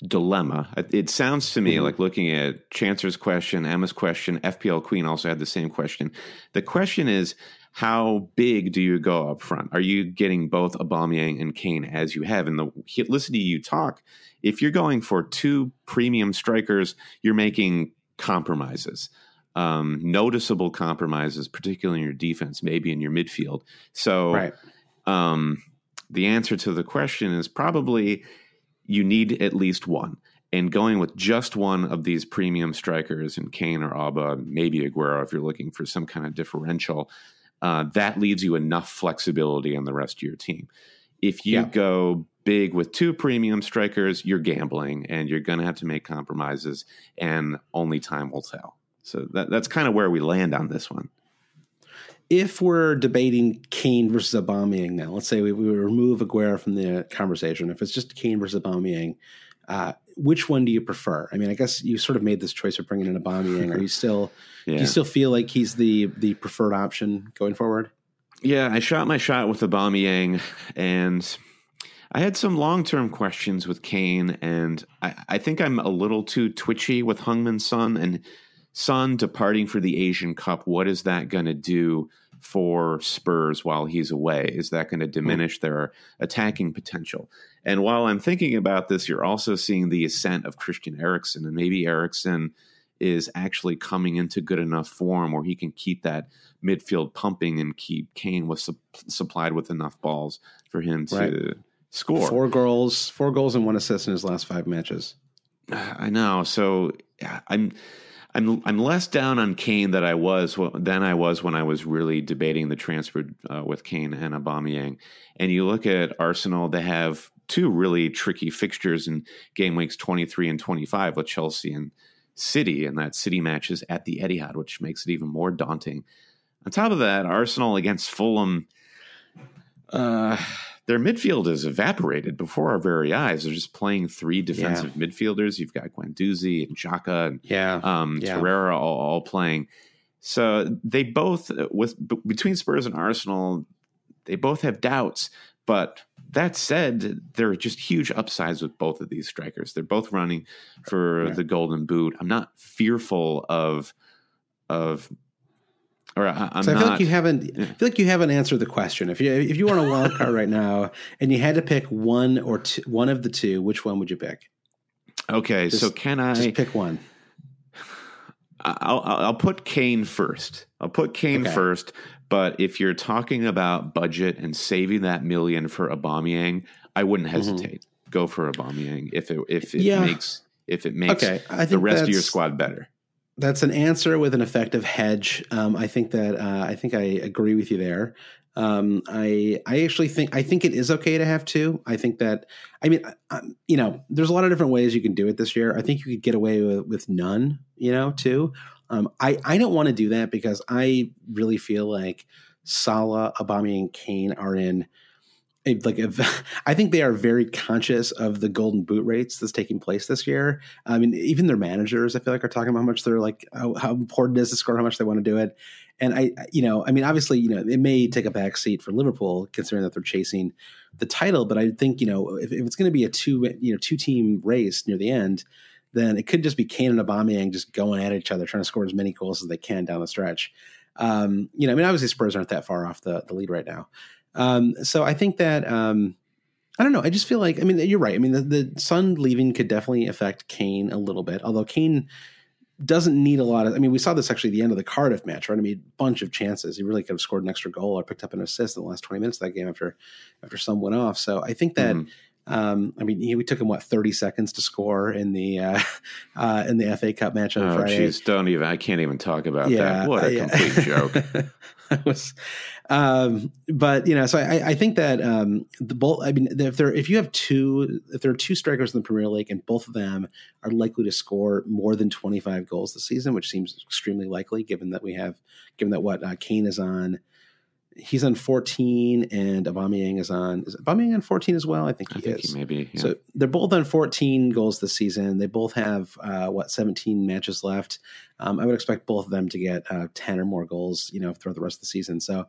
dilemma, it sounds to me mm-hmm. like looking at Chancer's question, Emma's question, FPL Queen also had the same question. The question is, how big do you go up front? Are you getting both Aubameyang and Kane as you have? And the listen to you talk. If you're going for two premium strikers, you're making compromises. Um, noticeable compromises, particularly in your defense, maybe in your midfield. So, right. um, the answer to the question is probably you need at least one. And going with just one of these premium strikers and Kane or Auba, maybe Aguero, if you're looking for some kind of differential, uh, that leaves you enough flexibility on the rest of your team. If you yeah. go big with two premium strikers, you're gambling and you're going to have to make compromises, and only time will tell. So that, that's kind of where we land on this one if we're debating Kane versus Aubameyang now, let's say we, we remove Aguero from the conversation. If it's just Kane versus Aubameyang, uh, which one do you prefer? I mean, I guess you sort of made this choice of bringing in Aubameyang. Are you still yeah. do you still feel like he's the the preferred option going forward? Yeah, I shot my shot with Aubameyang, and I had some long term questions with Kane, and I, I think I'm a little too twitchy with Heung-min Son and Son departing for the Asian Cup, what is that going to do for Spurs while he's away? Is that going to hmm. diminish their attacking potential? And while I'm thinking about this, you're also seeing the ascent of Christian Eriksen, and maybe Eriksen is actually coming into good enough form where he can keep that midfield pumping and keep Kane with su- supplied with enough balls for him to right. score. Four goals, four goals and one assist in his last five matches. I know. So I'm I'm I'm less down on Kane than I was than I was when I was really debating the transfer uh, with Kane and Aubameyang. And you look at Arsenal; they have two really tricky fixtures in game weeks 23 and 25 with Chelsea and City, and that City matches at the Etihad, which makes it even more daunting. On top of that, Arsenal against Fulham. Uh, their midfield is evaporated before our very eyes. They're just playing three defensive yeah. midfielders. You've got Guendouzi and Xhaka and yeah. Um, yeah. Torreira all, all, playing. So they both, with between Spurs and Arsenal, they both have doubts. But that said, there are just huge upsides with both of these strikers. They're both running for yeah. the Golden Boot. I'm not fearful of of or I, am so I feel not, like you haven't. I feel like you haven't answered the question. If you if you want a wild card right now, and you had to pick one or two, one of the two, which one would you pick? Okay, just, so can I just pick one? I'll I'll put Kane first. I'll put Kane okay. first, But if you're talking about budget and saving that million for Aubameyang, I wouldn't Mm-hmm. hesitate. Go for Aubameyang if it if it Yeah. makes if it makes Okay, the rest of your squad better. That's an answer with an effective hedge. Um, I think that uh, I think I agree with you there. Um, I I actually think I think it is okay to have two. I think that I mean I, you know there's a lot of different ways you can do it this year. I think you could get away with, with none. You know, too. Um, I I don't want to do that because I really feel like Salah, Aubameyang, and Kane are in. Like I think they are very conscious of the golden boot rates that's taking place this year. I mean, even their managers, I feel like, are talking about how much they're like how, how important it is to score, how much they want to do it. And I, you know, I mean, obviously, you know, it may take a back seat for Liverpool considering that they're chasing the title. But I think, you know, if, if it's going to be a two, you know, two team race near the end, then it could just be Kane and Aubameyang just going at each other, trying to score as many goals as they can down the stretch. Um, you know, I mean, obviously Spurs aren't that far off the, the lead right now. Um, so I think that um, I don't know. I just feel like I mean you're right. I mean the, the Son leaving could definitely affect Kane a little bit, although Kane doesn't need a lot of. I mean, we saw this actually the end of the Cardiff match, right? I mean, a bunch of chances. He really could have scored an extra goal or picked up an assist in the last 20 minutes of that game after after Son went off. So I think that. Mhm. Um, I mean, he, we took him what 30 seconds to score in the uh, uh, in the FA Cup match on Oh, Friday. jeez, don't even. I can't even talk about Yeah, that. What a I- complete joke. Was, um, but you know, so I, I think that um, the both. I mean, if there, if you have two, if there are two strikers in the Premier League, and both of them are likely to score more than twenty five goals this season, which seems extremely likely, given that we have, given that what uh, Kane is on, he's on fourteen, and Aubameyang is on. Is Aubameyang on fourteen as well? I think I he think is. Maybe yeah. So they're both on 14 goals this season. They both have uh, what 17 matches left. Um, I would expect both of them to get uh, 10 or more goals, you know, throughout the rest of the season. So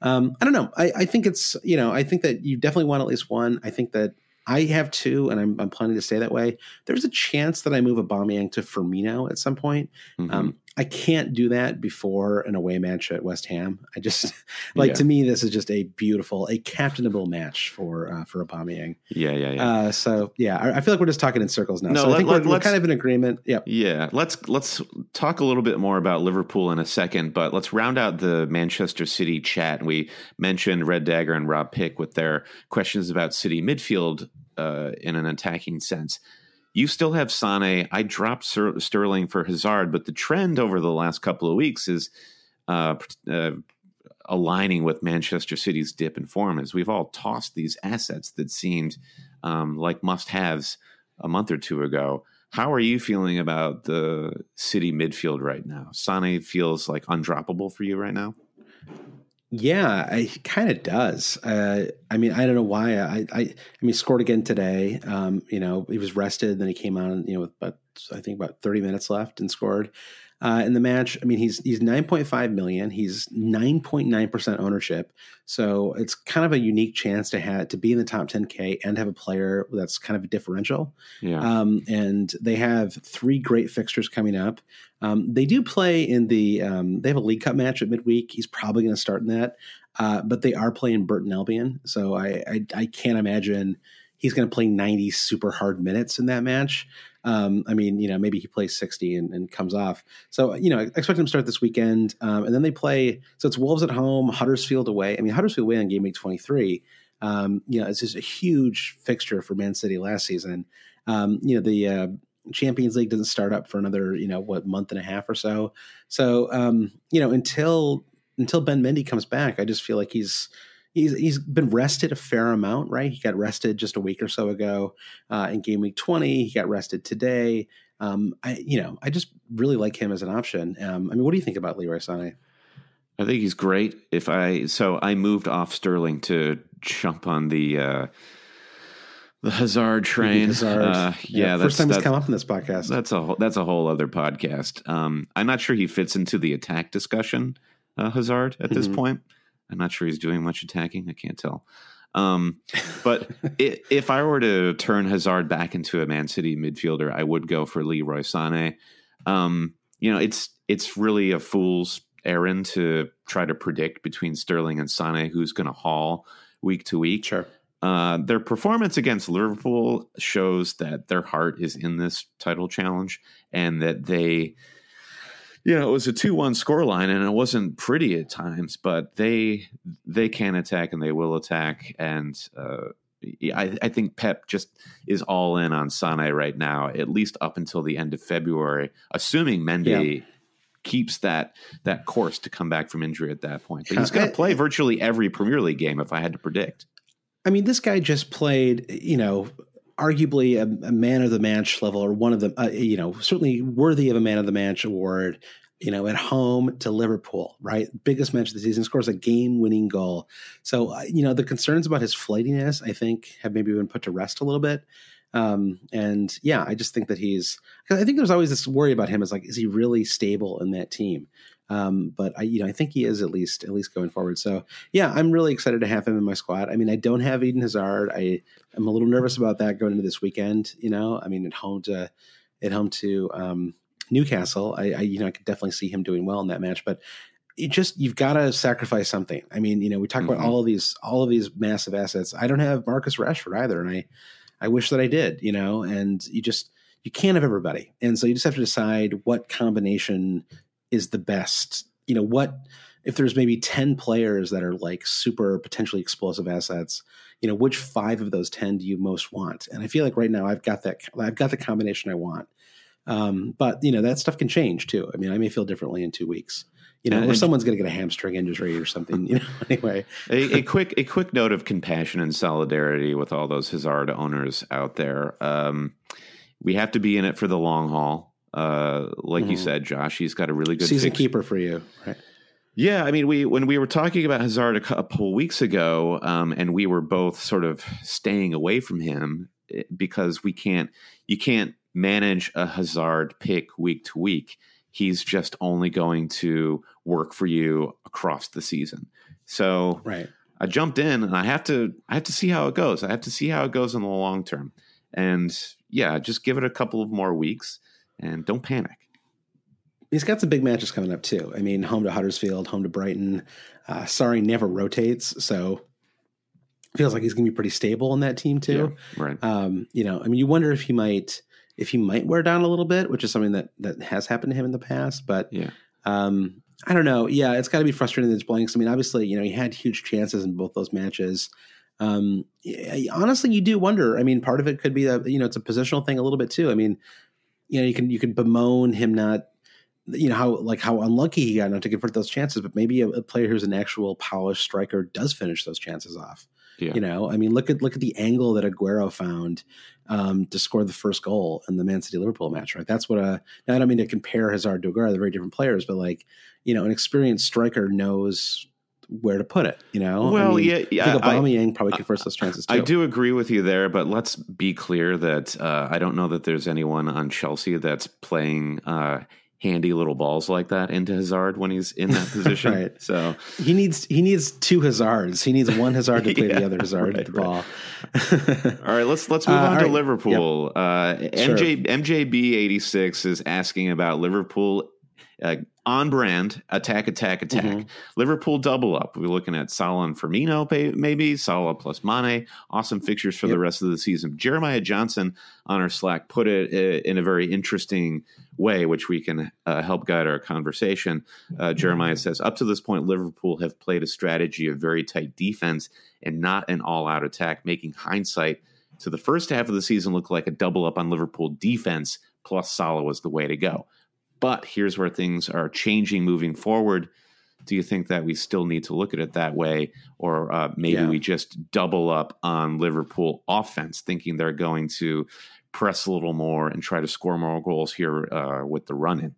um, I don't know. I, I think it's you know I think that you definitely want at least one. I think that I have two, and I'm, I'm planning to stay that way. There's a chance that I move a Aubameyang to Firmino at some point. Mhm. Um, I can't do that before an away match at West Ham. I just like Yeah. to me this is just a beautiful, a captainable match for uh, for Aubameyang. yeah, yeah, yeah. Uh, so yeah, I, I feel like we're just talking in circles now. No, so I think let- we're, we're kind of in agreement. Yep. Yeah, let's let's talk a little bit more about Liverpool in a second, but let's round out the Manchester City chat. We mentioned Red Dagger and Rob Pick with their questions about City midfield uh, in an attacking sense. You still have Sane. I dropped Sir- Sterling for Hazard, but the trend over the last couple of weeks is uh, uh, aligning with Manchester City's dip in form. As we've all tossed these assets that seemed um, like must-haves a month or two ago. How are you feeling about the City midfield right now? Sane feels like undroppable for you right now. Yeah, I kind of does. Uh, I mean, I don't know why. I, I, I mean, scored again today. Um, you know, he was rested, then he came on. You know, with about I think about thirty minutes left and scored. Uh, in the match, I mean, he's he's nine point five million. He's nine point nine percent ownership. So it's kind of a unique chance to have to be in the top ten k and have a player that's kind of a differential. Yeah. Um, and they have three great fixtures coming up. Um, they do play in the. Um, they have a League Cup match at midweek. He's probably going to start in that, uh, but they are playing Burton Albion, so I I, I can't imagine he's going to play ninety super hard minutes in that match. Um, I mean, you know, maybe he plays sixty and, and comes off. So you know, I expect him to start this weekend, um, and then they play. So it's Wolves at home, Huddersfield away. I mean, Huddersfield away on game week twenty three. Um, you know, it's just a huge fixture for Man City last season. Um, you know, the uh, Champions League doesn't start up for another, you know, what month and a half or so. So, um, you know, until until Ben Mendy comes back, I just feel like he's he's he's been rested a fair amount, right? He got rested just a week or so ago uh, in game week twenty. He got rested today. Um, I, you know, I just really like him as an option. Um, I mean, what do you think about Leroy Sané? I think he's great. If I so I moved off Sterling to jump on the uh, the Hazard train. Hazard. Uh, yeah, first that's, time he's come up in this podcast. that's a whole, that's a whole other podcast. Um, I'm not sure he fits into the attack discussion, uh, Hazard. At this Mhm. point, I'm not sure he's doing much attacking. I can't tell. Um, but i if I were to turn Hazard back into a Man City midfielder, I would go for Leroy Sané. Um, you know, it's it's really a fool's errand to try to predict between Sterling and Sané who's going to haul week to week. sure. Uh, their performance against Liverpool shows that their heart is in this title challenge and that they you know, it was a two-one scoreline, and it wasn't pretty at times, but they they can attack and they will attack, and uh, I, I, think Pep just is all in on Sane right now, at least up until the end of February, assuming Mendy yeah. keeps that that course to come back from injury at that point. But he's going to play virtually every Premier League game, if I had to predict. I mean, this guy just played, you know, arguably a, a, man of the match level or one of the, uh, you know, certainly worthy of a man of the match award. You know, at home to Liverpool, right? Biggest match of the season, scores a game-winning goal. So, uh, you know, the concerns about his flightiness, I think, have maybe been put to rest a little bit. Um, and yeah, I just think that he's. I think there's always this worry about him. Is like, is he really stable in that team? Um, but I, you know, I think he is at least at least going forward. So yeah, I'm really excited to have him in my squad. I mean, I don't have Eden Hazard. I am a little nervous about that going into this weekend. You know, I mean, at home to at home to um, Newcastle, I, I you know I could definitely see him doing well in that match, but. You just you've got to sacrifice something. I mean, you know, we talk mm-hmm. about all of these all of these massive assets. I don't have Marcus Rashford either, and I I wish that I did. You know, and you just you can't have everybody, and so you just have to decide what combination is the best. You know, what if there's maybe 10 players that are like super potentially explosive assets, you know, which five of those 10 do you most want? And I feel like right now I've got that, I've got the combination I want. Um, but you know, that stuff can change too. I mean, I may feel differently in two weeks, you know, or someone's going to get a hamstring injury or something, you know, anyway. a, a, quick, a quick note of compassion and solidarity with all those Hazard owners out there. Um, we have to be in it for the long haul. Uh, like mm-hmm. you said, Josh, he's got a really good season keeper for you, right? Yeah, I mean, we when we were talking about Hazard a couple weeks ago, um, and we were both sort of staying away from him eh, because we can't, you can't manage a Hazard pick week to week. He's just only going to work for you across the season. So, right. I jumped in, and I have to, I have to see how it goes. I have to see how it goes in the long term, and yeah, just give it a couple of more weeks and don't panic. He's got some big matches coming up too. I mean, home to Huddersfield, home to Brighton. Uh, Sarri, never rotates, so feels like he's going to be pretty stable in that team too. Yeah, right. Um, you know, I mean, you wonder if he might if he might wear down a little bit, which is something that that has happened to him in the past. But yeah, um, I don't know. Yeah, it's got to be frustrating. These blanks. I mean, obviously, you know, he had huge chances in both those matches. Um, honestly, you do wonder. I mean, part of it could be that you know it's a positional thing a little bit too. I mean, you know, you can you can bemoan him not, you know, how like how unlucky he got not to convert those chances, but maybe a, a player who's an actual polished striker does finish those chances off. Yeah. You know, I mean, look at look at the angle that Aguero found um, to score the first goal in the Man City Liverpool match. Right, that's what a. Now I don't mean to compare Hazard to Aguero; they're very different players, but like, you know, an experienced striker knows where to put it. You know, well, I mean, yeah, yeah. I think Aubameyang probably confers those chances. Too. I do agree with you there, but let's be clear that uh, I don't know that there's anyone on Chelsea that's playing uh, handy little balls like that into Hazard when he's in that position. right. So he needs he needs two Hazards. He needs one Hazard to play yeah, the other Hazard right, the right. ball. All right, let's let's move uh, on to right. Liverpool. Yep. Uh, MJ sure. MJB eighty six is asking about Liverpool uh, on brand attack, attack, attack. Mm-hmm. Liverpool double up. We're looking at Salah and Firmino, maybe Salah plus Mane. Awesome fixtures for yep. the rest of the season. Jeremiah Johnson on our Slack put it uh, in a very interesting way, which we can uh, help guide our conversation. Uh, Jeremiah says, up to this point, Liverpool have played a strategy of very tight defense and not an all-out attack, making hindsight to the first half of the season look like a double up on Liverpool defense plus Salah was the way to go. But here's where things are changing moving forward. Do you think that we still need to look at it that way, or uh, maybe yeah. we just double up on Liverpool offense, thinking they're going to press a little more and try to score more goals here uh, with the run in?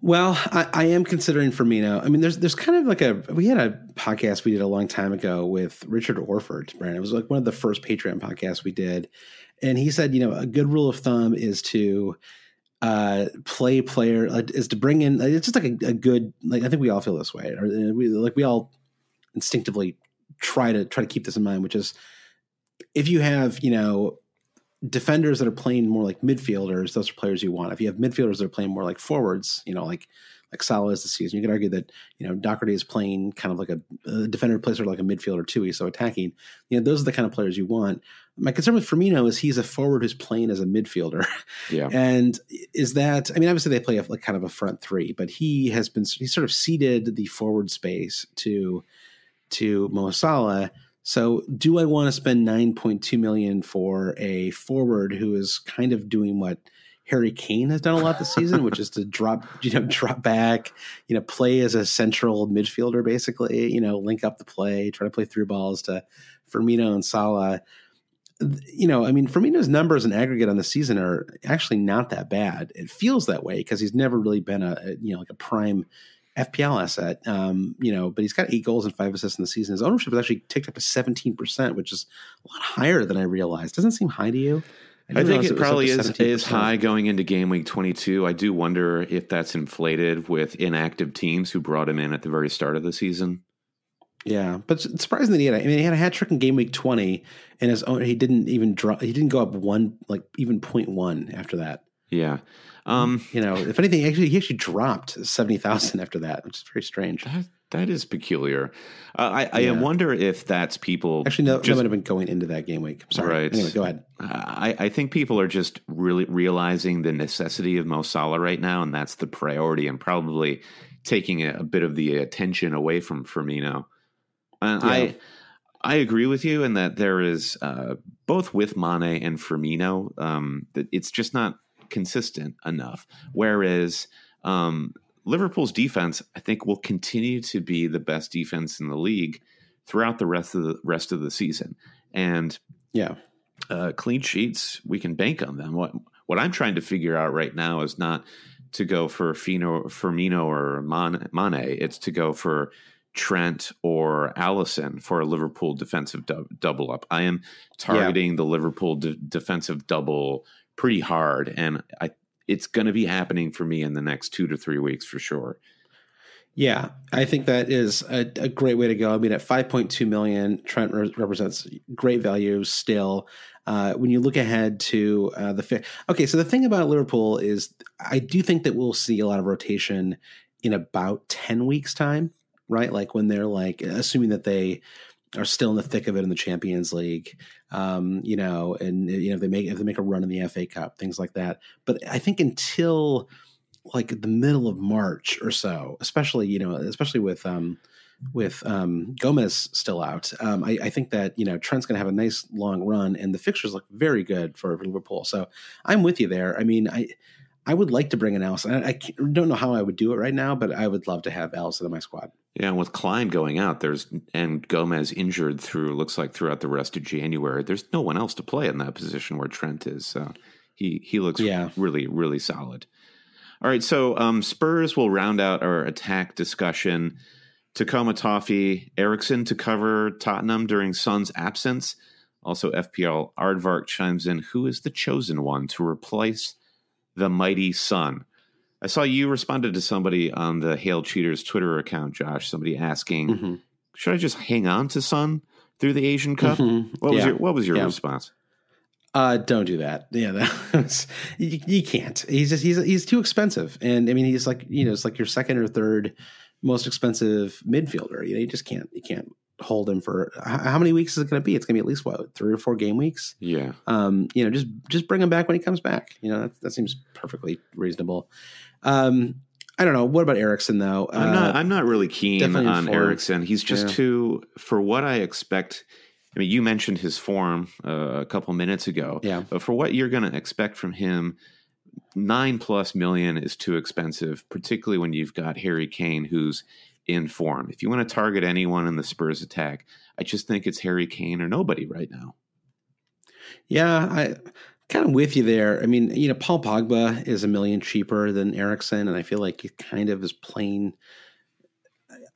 Well, I, I, am considering Firmino. I mean, there's there's kind of like a we had a podcast we did a long time ago with Richard Orford, Brandon. It was like one of the first Patreon podcasts we did, and he said, you know, a good rule of thumb is to uh, play player uh, is to bring in. It's just like a, a, good. Like I think we all feel this way, or uh, we like we all instinctively try to try to keep this in mind, which is if you have you know defenders that are playing more like midfielders, those are players you want. If you have midfielders that are playing more like forwards, you know, like like Salah is this season. You could argue that you know Doherty is playing kind of like a, a defender plays sort of like a midfielder too. He's so attacking. You know, those are the kind of players you want. My concern with Firmino is he's a forward who's playing as a midfielder. Yeah, and is that? I mean, obviously they play a, like kind of a front three, but he has been he sort of ceded the forward space to to Mo Salah. So, do I want to spend 9.2 million for a forward who is kind of doing what Harry Kane has done a lot this season, which is to drop, you know, drop back, you know, play as a central midfielder, basically, you know, link up the play, try to play through balls to Firmino and Salah. You know, I mean, Firmino's numbers in aggregate on the season are actually not that bad. It feels that way because he's never really been a, a, you know, like a prime FPL asset. Um, you know, but he's got eight goals and five assists in the season. His ownership has actually ticked up to 17%, which is a lot higher than I realized. Doesn't seem high to you? I, I think it, it probably is is high going into game week 22. I do wonder if that's inflated with inactive teams who brought him in at the very start of the season. Yeah, but it's surprising that he had. A, I mean, he had a hat trick in game week 20, and his own. He didn't even drop. He didn't go up one, like even point one after that. Yeah. Um, you know, if anything, actually, he actually dropped seventy thousand after that, which is very strange. That, that is peculiar. Uh, I, I wonder if that's people. Actually, no, just, that might have been going into that game week. Sorry. Right. Anyway, go ahead. I, I think people are just really realizing the necessity of Mo Salah right now, and that's the priority, and probably taking a, a bit of the attention away from Firmino. And yeah. I. I agree with you in that there is uh, both with Mane and Firmino. Um, that it's just not consistent enough. Whereas um, Liverpool's defense, I think, will continue to be the best defense in the league throughout the rest of the rest of the season. And yeah, uh, clean sheets, we can bank on them. What what I'm trying to figure out right now is not to go for Fino, Firmino or Mane. It's to go for Trent or Alisson for a Liverpool defensive du- double up. I am targeting yeah. the Liverpool de- defensive double pretty hard, and I it's going to be happening for me in the next two to three weeks for sure. Yeah, I think that is a, a great way to go. I mean, at 5.2 million, Trent re- represents great value still. Uh, when you look ahead to uh, the fi- okay, so the thing about Liverpool is, I do think that we'll see a lot of rotation in about 10 weeks' time, right? Like when they're like, assuming that they are still in the thick of it in the Champions League, um, you know, and you know if they make if they make a run in the FA Cup, things like that. But I think until like the middle of March or so, especially you know, especially with um, with um, Gomez still out, um, I, I, think that you know Trent's going to have a nice long run, and the fixtures look very good for Liverpool. So I'm with you there. I mean, I I would like to bring an Alisson. I, I don't know how I would do it right now, but I would love to have Alisson in my squad. Yeah, and with Clyne going out, there's and Gomez injured through looks like throughout the rest of January. There's no one else to play in that position where Trent is. So he he looks yeah. really really solid. All right, so um, Spurs will round out our attack discussion. Takoma Toffee, Eriksen to cover Tottenham during Son's absence. Also, FPL Aardvark chimes in. Who is the chosen one to replace the mighty Son. I saw you responded to somebody on the Hail Cheaters Twitter account, Josh. Somebody asking, mm-hmm. should I just hang on to Son through the Asian Cup? Mm-hmm. What was your What was your yeah. response? Uh, don't do that. Yeah, that was, you, you, can't. He's just he's he's too expensive, and I mean he's like you know it's like your second or third most expensive midfielder. You know you just can't you can't hold him for how many weeks is it going to be? It's going to be at least what three or four game weeks. Yeah. Um, you know, just just bring him back when he comes back. You know, that, that seems perfectly reasonable. Um, I don't know. What about Eriksen though? I'm not. Uh, I'm not really keen on Eriksen. He's just yeah. too for what I expect. I mean, you mentioned his form uh, a couple minutes ago. Yeah. But for what you're going to expect from him, nine plus million is too expensive, particularly when you've got Harry Kane, who's in form. If you want to target anyone in the Spurs attack, I just think it's Harry Kane or nobody right now. Yeah, I kind of with you there. I mean, you know, Paul Pogba is a million cheaper than Eriksen, and I feel like he kind of is playing.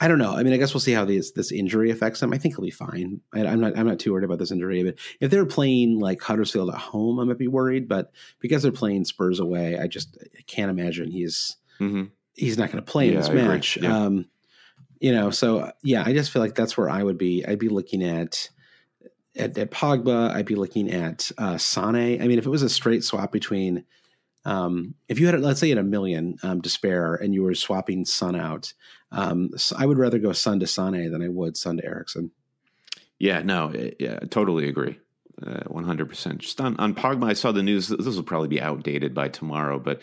I don't know. I mean, I guess we'll see how this this injury affects him. I think he'll be fine. I, am not. I'm not too worried about this injury. But if they're playing like Huddersfield at home, I might be worried. But because they're playing Spurs away, I just I can't imagine he's mm-hmm. he's not going to play yeah, in this match. Yeah. Um, you know, so yeah, I just feel like that's where I would be. I'd be looking at at, at Pogba. I'd be looking at uh, Sane. I mean, if it was a straight swap between Um, if you had, let's say, you had a million um, to spare and you were swapping Son out, um, so I would rather go Son to Sane than I would Son to Eriksen. Yeah, no, yeah, I totally agree. Uh, one hundred percent. Just on on Pogba, I saw the news. This will probably be outdated by tomorrow, but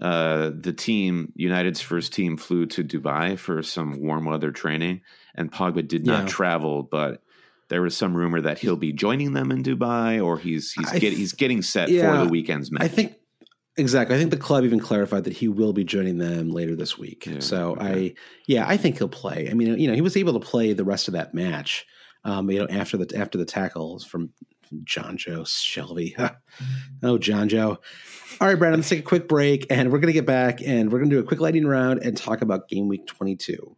uh, the team, United's first team, flew to Dubai for some warm weather training, and Pogba did not yeah. travel. But there was some rumor that he'll be joining them in Dubai, or he's he's, get, he's getting set yeah, for the weekend's match. I think exactly. I think the club even clarified that he will be joining them later this week. Yeah, so okay. I, yeah, I think he'll play. I mean, you know, he was able to play the rest of that match. Um, you know, after the after the tackles from Jonjo Shelvey. oh, Jonjo. All right, Brandon, let's take a quick break and we're going to get back and we're going to do a quick lightning round and talk about game week 22.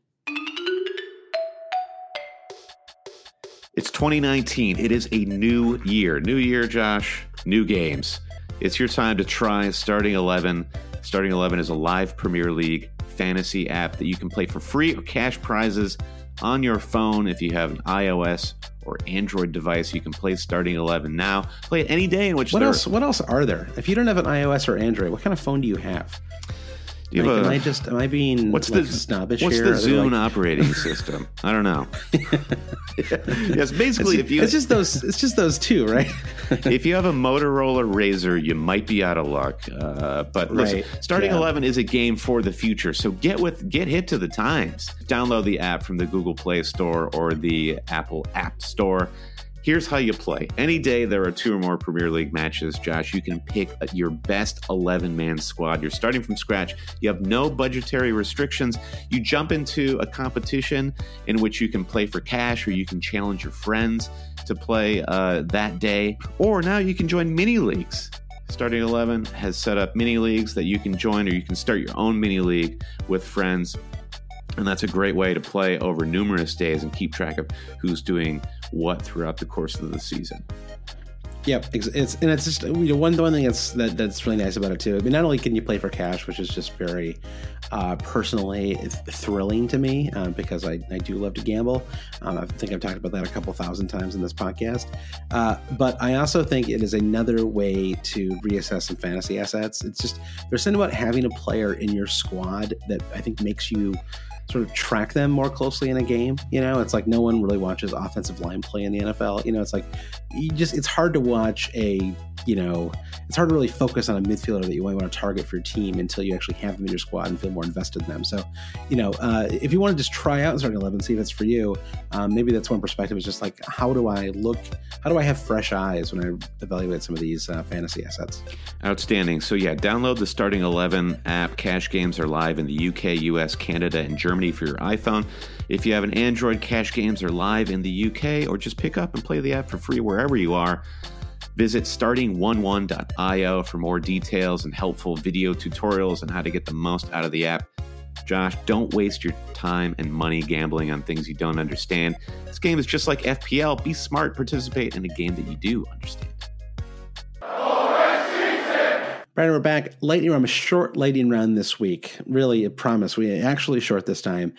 It's 2019. It is a new year. New year, Josh. New games. It's your time to try Starting 11. Starting 11 is a live Premier League fantasy app that you can play for free or cash prizes on your phone if you have an iOS or Android device. You can play Starting Eleven now. Play it any day in which. What else? What else are there? If you don't have an iOS or Android, what kind of phone do you have? Do you like, have a, am I just am I being what's like, the snobbish what's here? the Zune like... operating system? I don't know. yes, basically, it's, if you it's just those it's just those two, right? if you have a Motorola Razr, you might be out of luck. Uh, but listen, right. starting yeah. eleven is a game for the future, so get with get hit to the times. Download the app from the Google Play Store or the Apple App Store. Here's how you play. Any day there are two or more Premier League matches, Josh, you can pick your best 11 man squad. You're starting from scratch. You have no budgetary restrictions. You jump into a competition in which you can play for cash or you can challenge your friends to play uh, that day. Or now you can join mini leagues. Starting 11 has set up mini leagues that you can join, or you can start your own mini league with friends. And that's a great way to play over numerous days and keep track of who's doing what throughout the course of the season. Yep, it's, and it's just you know one one thing that's that, that's really nice about it too. I mean, not only can you play for cash, which is just very uh, personally thrilling to me um, because I, I do love to gamble. Um, I think I've talked about that a couple thousand times in this podcast. Uh, but I also think it is another way to reassess some fantasy assets. It's just there's something about having a player in your squad that I think makes you sort of track them more closely in a game. You know, it's like no one really watches offensive line play in the NFL. You know, it's like you just it's hard to watch a you know it's hard to really focus on a midfielder that you might want to target for your team until you actually have them in your squad and feel more invested in them. So, you know, uh, if you want to just try out starting eleven, see if it's for you. Um, maybe that's one perspective. Is just like how do I look? How do I have fresh eyes when I evaluate some of these uh, fantasy assets? Outstanding. So yeah, download the Starting Eleven app. Cash games are live in the UK, US, Canada, and Germany Germany for your iPhone. If you have an Android, cash games are live in the UK, or just pick up and play the app for free wherever you are. Visit starting11.io for more details and helpful video tutorials on how to get the most out of the app. Josh, don't waste your time and money gambling on things you don't understand. This game is just like FPL. Be smart, participate in a game that you do understand. Brandon, we're back. Lightning round, a short lightning round this week. Really, I promise. We actually short this time.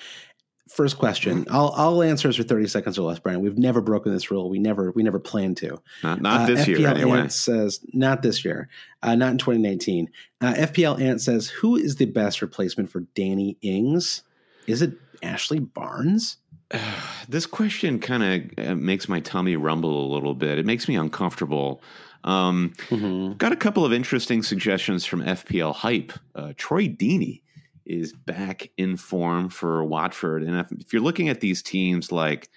First question. I'll I'll answer for thirty seconds or less, Brian. We've never broken this rule. We never we never planned to. Not, not uh, this FPL year anyway. Ant says not this year. Uh, not in 2019. Uh, FPL Ant says who is the best replacement for Danny Ings? Is it Ashley Barnes? this question kind of uh, makes my tummy rumble a little bit. It makes me uncomfortable um, mm-hmm. Got a couple of interesting suggestions from FPL Hype. Uh, Troy Deeney is back in form for Watford. And if, if you're looking at these teams like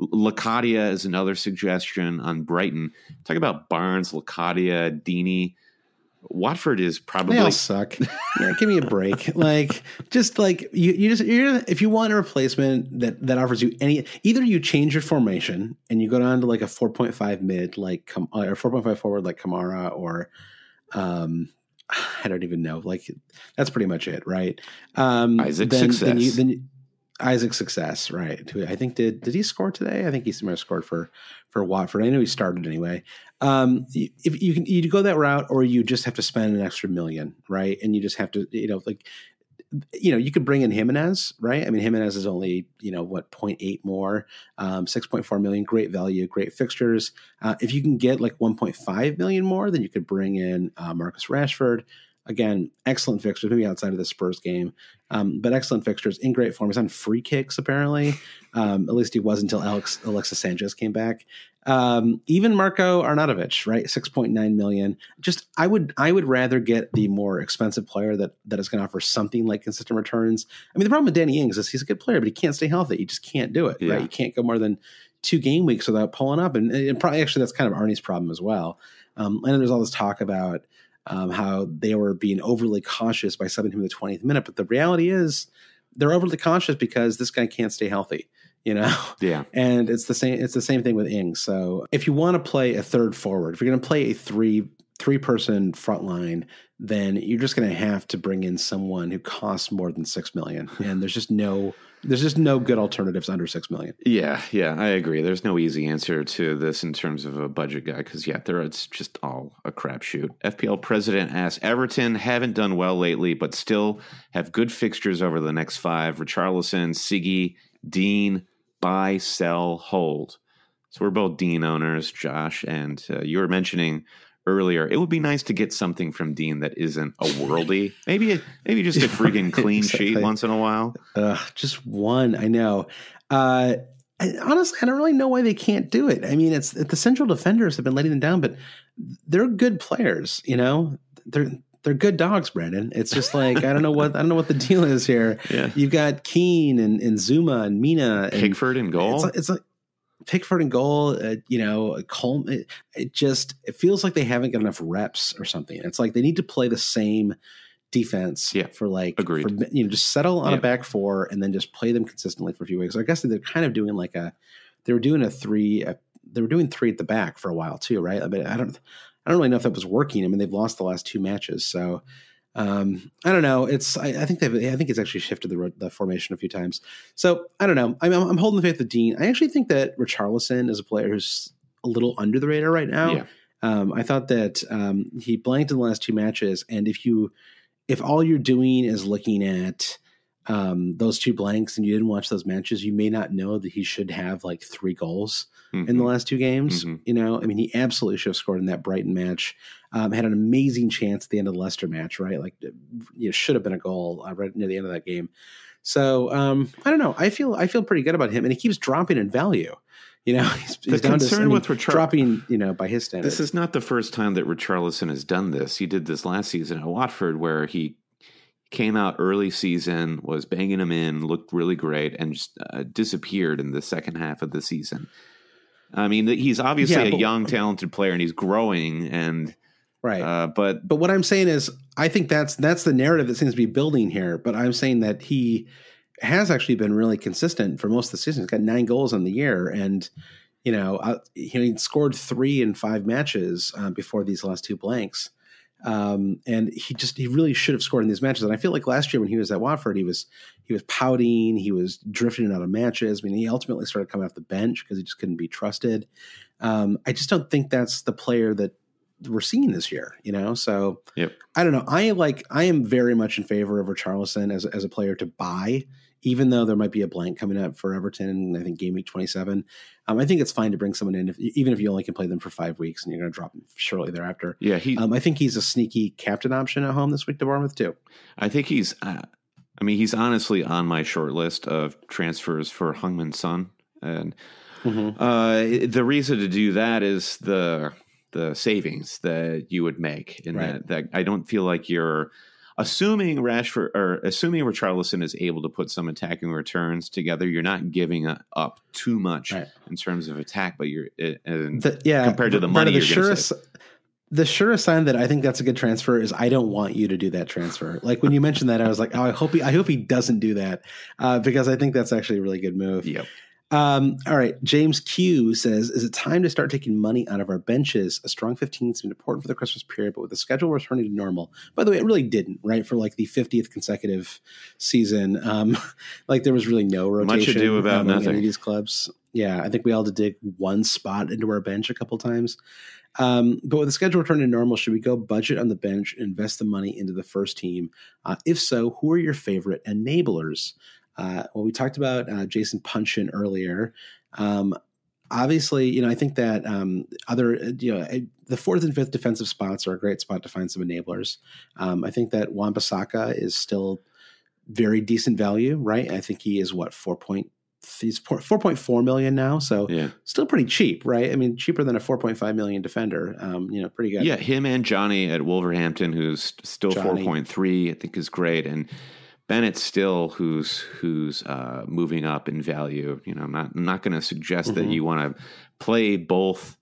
Locadia is another suggestion on Brighton. Talk about Barnes, Locadia, Deeney. Watford is probably they all suck. yeah, give me a break. like just like you, you just you're if you want a replacement that that offers you any either you change your formation and you go down to like a four point five mid like or four point five forward like Kamara or um I don't even know like that's pretty much it right um Isaac then, success. Then you, then Isaac Success, right? I think did did he score today? I think he scored for for Watford. I know he started anyway. Um, if you can you go that route, or you just have to spend an extra million, right? And you just have to, you know, like you know, you could bring in Jimenez, right? I mean, Jimenez is only, you know, what, 0.8 more, um, 6.4 million, great value, great fixtures. Uh, if you can get like 1.5 million more, then you could bring in uh, Marcus Rashford. Again, excellent fixtures, maybe outside of the Spurs game, um, but excellent fixtures in great form. He's on free kicks apparently. Um, at least he was until Alex Alexis Sanchez came back. Um, even Marko Arnautovic, right, six point nine million. Just I would I would rather get the more expensive player that that is going to offer something like consistent returns. I mean, the problem with Danny Ings is he's a good player, but he can't stay healthy. He just can't do it. Yeah. Right, you can't go more than two game weeks without pulling up, and, and probably actually that's kind of Arnie's problem as well. Um, and there's all this talk about um, how they were being overly cautious by subbing him in the 20th minute, but the reality is they're overly cautious because this guy can't stay healthy you know? Yeah. And it's the same it's the same thing with ings so if you want to play a third forward if you're going to play a three three person front line then you're just going to have to bring in someone who costs more than six million. And there's just no there's just no good alternatives under six million. Yeah yeah i agree. There's no easy answer to this in terms of a budget guy because yeah there it's just all a crapshoot. Fpl president asks everton haven't done well lately but still have good fixtures over the next five. Richarlison siggy Digne buy, sell, hold. So we're both Digne owners, Josh, and uh, you were mentioning earlier. It would be nice to get something from Digne that isn't a worldy. maybe a, maybe just a freaking clean exactly. sheet once in a while. Uh, just one, I know. Uh, I, honestly, I don't really know why they can't do it. I mean, it's the central defenders have been letting them down, but they're good players. You know, they're they're good dogs, Brandon. It's just like I don't know what I don't know what the deal is here. Yeah. You've got Keane and, and Zouma and Mina and Pickford and goal. It's like, it's like Pickford and goal. Uh, you know, Coleman. It, it, just it feels like they haven't got enough reps or something. It's like they need to play the same defense yeah. for like Agreed. For, you know just settle on yeah. a back four and then just play them consistently for a few weeks. So I guess they're kind of doing like a they were doing a three. A, they were doing three at the back for a while too, right? I mean, I don't I don't really know if that was working. I mean, they've lost the last two matches, so um, I don't know. It's I, I, think they've I think it's actually shifted the, the formation a few times. So I don't know. I'm, I'm holding the faith with Digne. I actually think that Richarlison is a player who's a little under the radar right now. Yeah. Um, I thought that um, he blanked in the last two matches, and if you if all you're doing is looking at um, those two blanks and you didn't watch those matches, you may not know that he should have like three goals mm-hmm. in the mm-hmm. last two games. Mm-hmm. You know, I mean, he absolutely should have scored in that Brighton match. Um, had an amazing chance at the end of the Leicester match, right? Like, you know, should have been a goal uh, right near the end of that game. So um, I don't know. I feel I feel pretty good about him, and he keeps dropping in value. You know, he's, the he's concern with Richar- dropping, you know, by his standards. This is not the first time that Richarlison has done this. He did this last season at Watford, where he came out early season, was banging them in, looked really great, and just uh, disappeared in the second half of the season. I mean, he's obviously yeah, but, a young, talented player, and he's growing. And right, uh, but but what I'm saying is, I think that's that's the narrative that seems to be building here. But I'm saying that he has actually been really consistent for most of the season. He's got nine goals on the year, and you know, uh, he scored three in five matches uh, before these last two blanks. Um, and he just he really should have scored in these matches. And I feel like last year when he was at Watford, he was he was pouting, he was drifting out of matches. I mean, he ultimately started coming off the bench because he just couldn't be trusted. Um, I just don't think that's the player that we're seeing this year, you know. So yep. I don't know. I like I am very much in favor of Richarlison as as a player to buy even though there might be a blank coming up for Everton, I think game week 27, um, I think it's fine to bring someone in, if, even if you only can play them for five weeks and you're going to drop them shortly thereafter. Yeah, he, um, I think he's a sneaky captain option at home this week to Bournemouth too. I think he's, uh, I mean, he's honestly on my short list of transfers for Heung-min Son, and mm-hmm. uh, the reason to do that is the the savings that you would make in right. that. That I don't feel like you're assuming Rashford or assuming Richarlison is able to put some attacking returns together, you're not giving up too much right. in terms of attack, but you're uh, the, yeah compared to the money. The surest, the surest sign that I think that's a good transfer is I don't want you to do that transfer. Like when you mentioned that, I was like, oh, I hope he, I hope he doesn't do that uh, because I think that's actually a really good move. Yep. Um, all right. James Q says, Is it time to start taking money out of our benches? A strong 15 seemed important for the Christmas period, but with the schedule returning to normal. By the way, it really didn't, right? For like the 50th consecutive season. Um, like there was really no rotation. Much ado about um, nothing. These clubs. Yeah. I think we all had to dig one spot into our bench a couple times. Um, but with the schedule returning to normal, should we go budget on the bench, invest the money into the first team? Uh, if so, who are your favorite enablers? Uh, well, we talked about uh, Jason Puncheon earlier. Um, obviously, you know, I think that um, other, you know, the fourth and fifth defensive spots are a great spot to find some enablers. Um, I think that Wan-Bissaka is still very decent value, right? I think he is what four point he's four point four million now, so yeah. still pretty cheap, right? I mean, cheaper than a four point five million defender. Um, you know, pretty good. Yeah, him and Jonny at Wolverhampton, who's still four point three, I think is great, and Bennett still, who's who's uh, moving up in value. You know, I'm not I'm not going to suggest mm-hmm. that you want to play both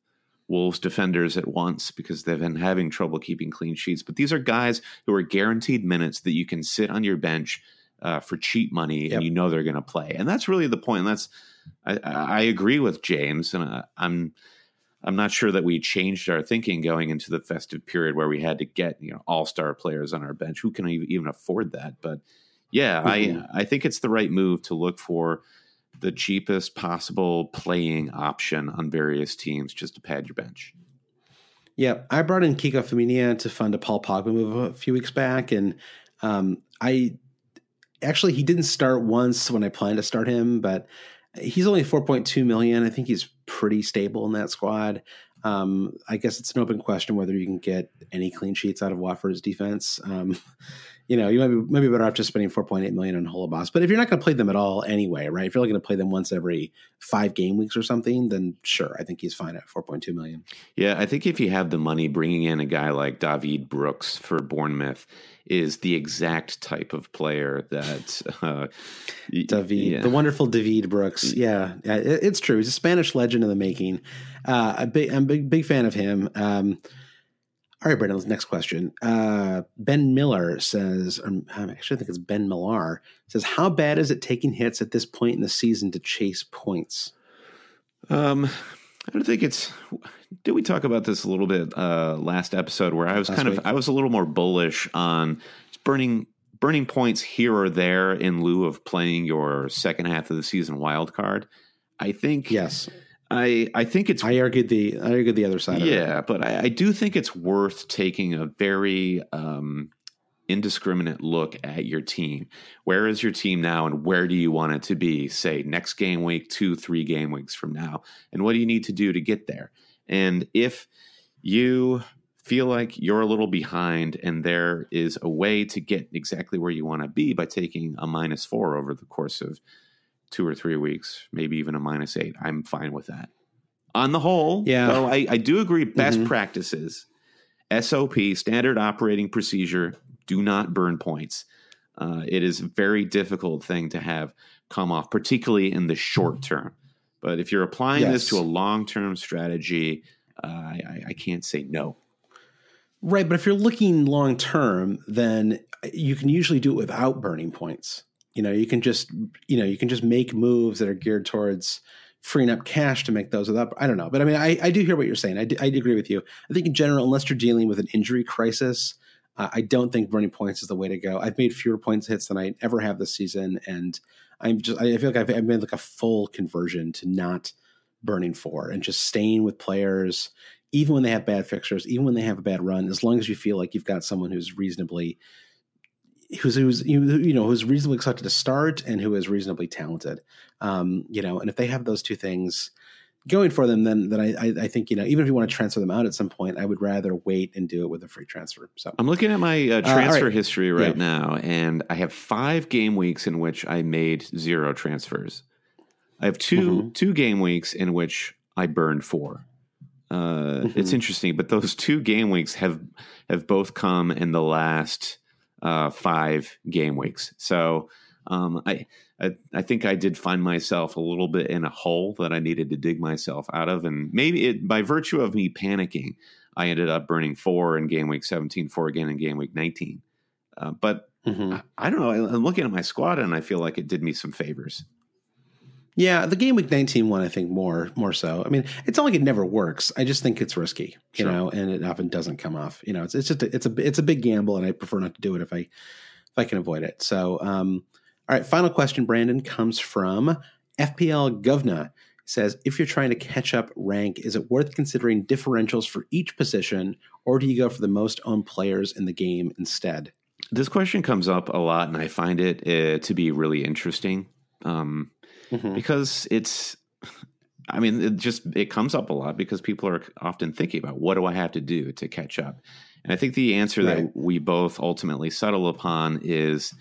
Wolves defenders at once because they've been having trouble keeping clean sheets. But these are guys who are guaranteed minutes that you can sit on your bench uh, for cheap money, yep. and you know they're going to play. And that's really the point. And that's I, I agree with James, and I, I'm. I'm not sure that we changed our thinking going into the festive period where we had to get you know all star players on our bench. Who can even afford that? But yeah, mm-hmm. I I think it's the right move to look for the cheapest possible playing option on various teams just to pad your bench. Yeah, I brought in Kiko Femenia to fund a Paul Pogba move a few weeks back, and um, I actually he didn't start once when I planned to start him, but he's only 4.2 million. I think he's pretty stable in that squad. Um, I guess it's an open question whether you can get any clean sheets out of Watford's defense. Um, you know, you might be maybe better off just spending 4.8 million on Holebas. But if you're not going to play them at all anyway, right? If you're only going to play them once every five game weeks or something, then sure, I think he's fine at 4.2 million. Yeah, I think if you have the money, bringing in a guy like David Brooks for Bournemouth is the exact type of player that uh, David, yeah. the wonderful David Brooks. Yeah, yeah it's true. He's a Spanish legend in the making. Uh, a big, I'm a big, big fan of him. Um, all right, Brendan, next question. Uh, ben Miller says, um, I actually think it's Ben Millar, says, How bad is it taking hits at this point in the season to chase points? Um, I don't think it's. Did we talk about this a little bit uh, last episode where I was last kind week? of I was a little more bullish on burning burning points here or there in lieu of playing your second half of the season wild card. I think yes. I I think it's. I argued the I argued the other side. Yeah, but I, I, do think it's worth taking a very um, indiscriminate look at your team. Where is your team now, and where do you want it to be? Say next game week, two, three game weeks from now, and what do you need to do to get there? And if you feel like you're a little behind and there is a way to get exactly where you want to be by taking a minus four over the course of two or three weeks, maybe even a minus eight. I'm fine with that. On the whole, yeah. though, I, I do agree best mm-hmm. practices, SOP, standard operating procedure, do not burn points. Uh, it is a very difficult thing to have come off, particularly in the short term. But if you're applying yes. this to a long term strategy, uh, I, I can't say no. Right, but if you're looking long term, then you can usually do it without burning points you know you can just you know you can just make moves that are geared towards freeing up cash to make those up i don't know. But i mean i, I do hear what you're saying. I I agree with you. I think in general unless you're dealing with an injury crisis uh, i don't think burning points is the way to go. I've made fewer points hits than i ever have this season and i'm just i feel like i've, I've made like a full conversion to not burning four and just staying with players even when they have bad fixtures even when they have a bad run as long as you feel like you've got someone who's reasonably who's who's you know who's reasonably expected to start and who is reasonably talented. Um, you know, and if they have those two things going for them, then then I, I think you know even if you want to transfer them out at some point, I would rather wait and do it with a free transfer. So I'm looking at my uh, transfer uh, right. history right yeah. now, and I have five game weeks in which I made zero transfers. I have 2 mm-hmm. two game weeks in which I burned four. Uh, mm-hmm. It's interesting, but those two game weeks have have both come in the last uh, five game weeks. So um, I, I, I think I did find myself a little bit in a hole that I needed to dig myself out of, and maybe it, by virtue of me panicking, I ended up burning four in game week 17, four again in game week 19. Uh, but mm-hmm. I, I, don't know. I'm looking at my squad and I feel like it did me some favors. Yeah, the game week 19 one, I think more more so. I mean, it's not like it never works. I just think it's risky, you sure. know, and it often doesn't come off. You know, it's it's just a, it's a it's a big gamble, and I prefer not to do it if I if I can avoid it. So, um, all right, final question, Brandon comes from FPL Govna. Says, if you're trying to catch up rank, is it worth considering differentials for each position, or do you go for the most owned players in the game instead? This question comes up a lot, and I find it uh, to be really interesting. Um, mm-hmm. because it's I mean, it just it comes up a lot because people are often thinking about what do I have to do to catch up. And I think the answer right. that we both ultimately settle upon is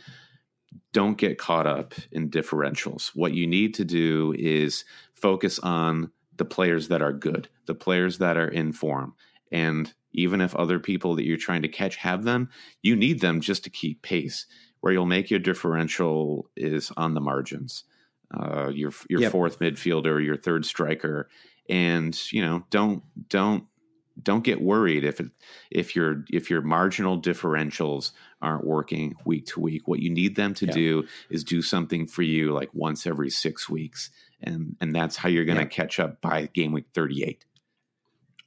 don't get caught up in differentials. What you need to do is focus on the players that are good, the players that are in form. And even if other people that you're trying to catch have them, you need them just to keep pace. Where you'll make your differential is on the margins. Uh, your your yep. fourth midfielder, your third striker, and you know don't don't don't get worried if it, if your if your marginal differentials aren't working week to week. What you need them to yeah. do is do something for you like once every six weeks, and and that's how you're going to yeah. catch up by game week thirty eight.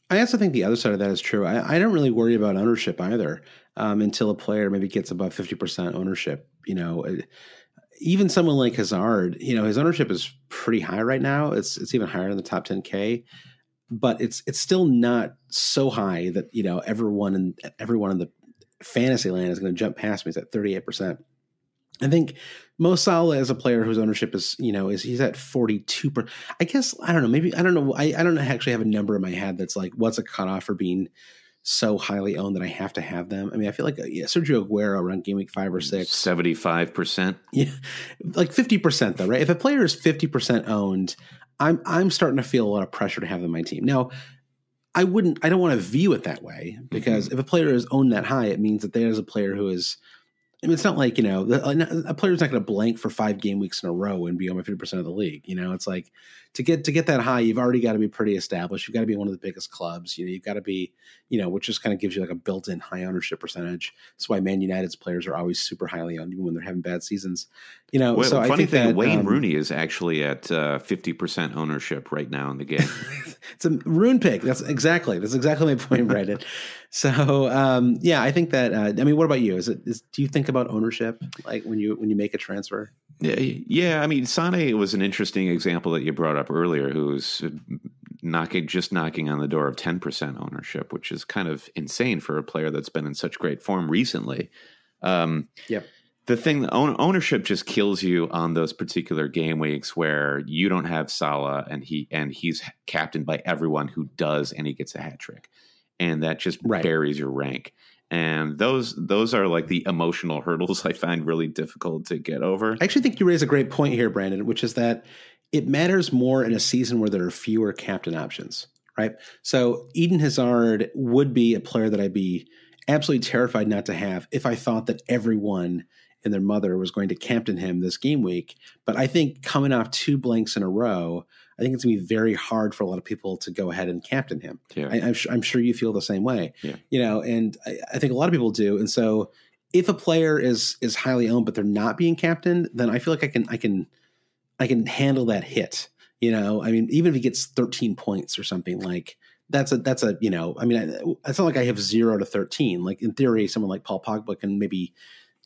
I also think the other side of that is true. I, I don't really worry about ownership either um, until a player maybe gets above fifty percent ownership. You know, even someone like Hazard, you know, his ownership is pretty high right now. It's it's even higher in the top ten k but it's it's still not so high that you know everyone in everyone in the fantasy land is going to jump past me. It's at thirty eight percent. I think Mo Salah as a player whose ownership is you know is he's at forty two percent. I guess I don't know. Maybe I don't know. I, I don't actually have a number in my head that's like what's a cutoff for being so highly owned that I have to have them. I mean, I feel like yeah, Sergio Aguero around game week five or six, seventy five percent. Yeah, like fifty percent though, right? If a player is fifty percent owned, I'm I'm starting to feel a lot of pressure to have them on my team. Now, I wouldn't I don't want to view it that way because mm-hmm. if a player is owned that high, it means that there's a player who is I mean, it's not like you know uh, a player's not going to blank for five game weeks in a row and be on my fifty percent of the league. You know, it's like to get to get that high, you've already got to be pretty established. You've got to be one of the biggest clubs. You know, you've got to be you know, which just kind of gives you like a built-in high ownership percentage. That's why Man United's players are always super highly owned, even when they're having bad seasons. You know, well, so funny I think thing, that, Wayne um, Rooney is actually at uh, fifty uh, percent ownership right now in the game. it's a rune pick. That's exactly that's exactly my point, Brandon. so um, yeah, I think that. Uh, I mean, what about you? Is it is do you think about ownership like when you when you make a transfer? Yeah, yeah. I mean, Sane was an interesting example that you brought up earlier. Who's knocking just knocking on the door of 10% ownership which is kind of insane for a player that's been in such great form recently um, yep the thing ownership just kills you on those particular game weeks where you don't have Salah and he and he's captained by everyone who does and he gets a hat trick and that just right. buries your rank and those those are like the emotional hurdles I find really difficult to get over. I actually think you raise a great point here, Brandon, which is that it matters more in a season where there are fewer captain options, right? So Eden Hazard would be a player that I'd be absolutely terrified not to have if I thought that everyone and their mother was going to captain him this game week. But I think coming off two blanks in a row, I think it's going to be very hard for a lot of people to go ahead and captain him. Yeah. I, am sure, I'm sure you feel the same way. Yeah. You know, and I, I think a lot of people do. And so if a player is is highly owned but they're not being captained, then I feel like I can I can – I can handle that hit. You know, I mean, even if he gets 13 points or something like that's a that's a you know, I mean, it's not like I have zero to 13. Like in theory, someone like Paul Pogba can maybe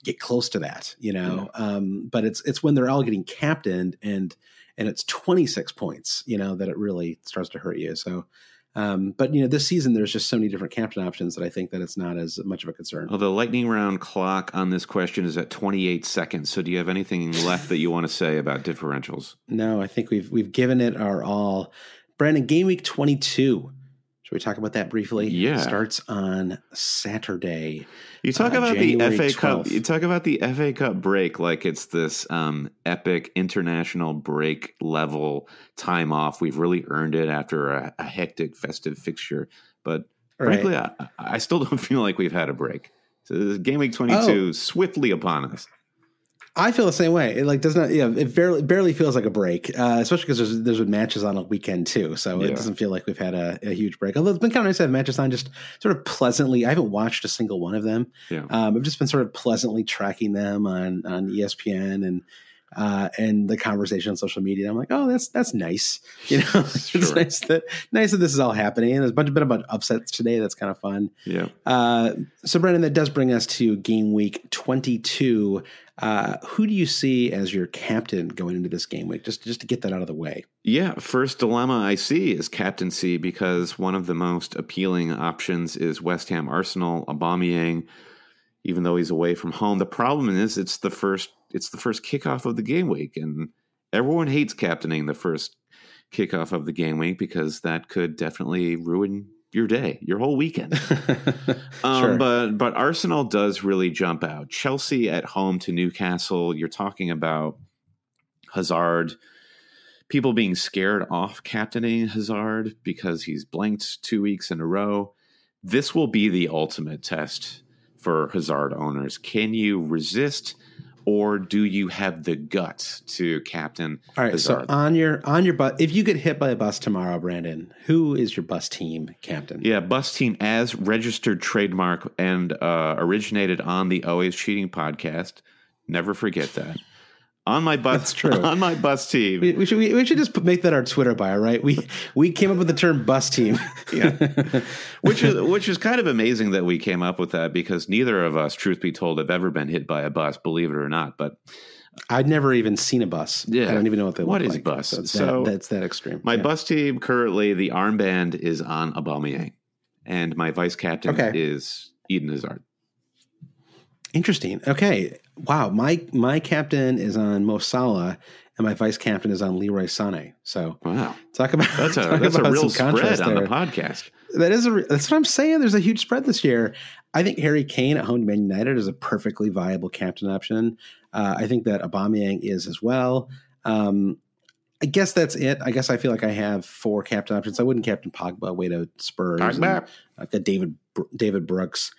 get close to that, you know. Yeah. Um, but it's it's when they're all getting captained and and it's 26 points, you know, that it really starts to hurt you. So um, but you know, this season there's just so many different captain options that I think that it's not as much of a concern. Well, the lightning round clock on this question is at 28 seconds. So, do you have anything left that you want to say about differentials? No, I think we've we've given it our all. Brandon, game week 22 should we talk about that briefly? Yeah. It starts on Saturday. You talk uh, about January the FA 12th. Cup. You talk about the FA Cup break like it's this um, epic international break level time off. We've really earned it after a, a hectic festive fixture. But right. frankly, I, I, still don't feel like we've had a break. So this game week 22 oh. swiftly upon us. I feel the same way. It like does not, yeah, it barely barely feels like a break, uh, especially because there's there's been matches on a weekend too, so yeah. it doesn't feel like we've had a, a, huge break. Although it's been kind of nice to have matches on, just sort of pleasantly. I haven't watched a single one of them. Yeah. Um, I've just been sort of pleasantly tracking them on on ESPN and uh, and the conversation on social media. I'm like, oh, that's that's nice. You know, sure. it's nice that nice that this is all happening. And there's a bunch of bit about upsets today. That's kind of fun. Yeah. Uh, so, Brendan, that does bring us to game week 22. Uh, who do you see as your captain going into this game week? Just just to get that out of the way. Yeah, first dilemma I see is captaincy because one of the most appealing options is West Ham Arsenal Aubameyang, even though he's away from home. The problem is it's the first it's the first kickoff of the game week, and everyone hates captaining the first kickoff of the game week because that could definitely ruin your day, your whole weekend. um, Sure. But but Arsenal does really jump out. Chelsea at home to Newcastle. You're talking about Hazard. People being scared off captaining Hazard because he's blanked two weeks in a row. This will be the ultimate test for Hazard owners. Can you resist, or do you have the guts to captain All right. So on your on your bus, if you get hit by a bus tomorrow, Brandon, who is your bus team captain? Yeah, Bus Team as registered trademark and uh, originated on the Always Cheating podcast. Never forget that. On my bus, That's true. On my bus team, We, we should we, we should just make that our Twitter bio, right? We we came up with the term bus team. yeah, which is which is kind of amazing that we came up with that because neither of us, truth be told, have ever been hit by a bus, believe it or not. But I'd never even seen a bus. Yeah. I don't even know what they What look is like. bus? So, that, that's that extreme. my Yeah. bus team currently, the armband is on Aubameyang, and my vice captain Okay. is Eden Hazard. Interesting. Okay. Wow. My my captain is on Mo Salah, and my vice captain is on Leroy Sané. So Wow, talk about that's a that's a real spread on the there. podcast. That is a that's what I'm saying. There's a huge spread this year. I think Harry Kane at home to Man United is a perfectly viable captain option. Uh, I think that Aubameyang is as well. Um, I guess that's it. I guess I feel like I have four captain options. I wouldn't captain Pogba away to Spurs. and, Pogba. like a David David Brooks.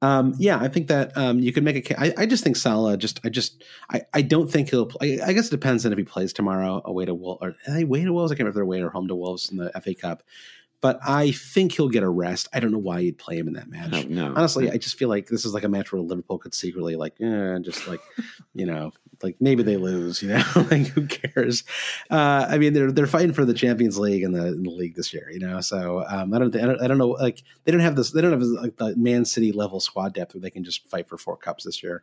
Um, yeah, I think that um, you could make a. ca- I, I just think Salah. Just I just I, I don't think he'll. Play, I guess it depends on if he plays tomorrow away to Wolves or are they away to Wolves. I can't remember if they're away or home to Wolves in the FA Cup. But I think he'll get a rest. I don't know why you'd play him in that match. No. Honestly, I just feel like this is like a match where Liverpool could secretly like, eh, just like, you know, like maybe they lose, you know, like who cares? Uh, I mean, they're they're fighting for the Champions League and the, in the league this year, you know. So um, I don't, think, I don't, I don't know, like they don't have this, they don't have like the Man City level squad depth where they can just fight for four cups this year.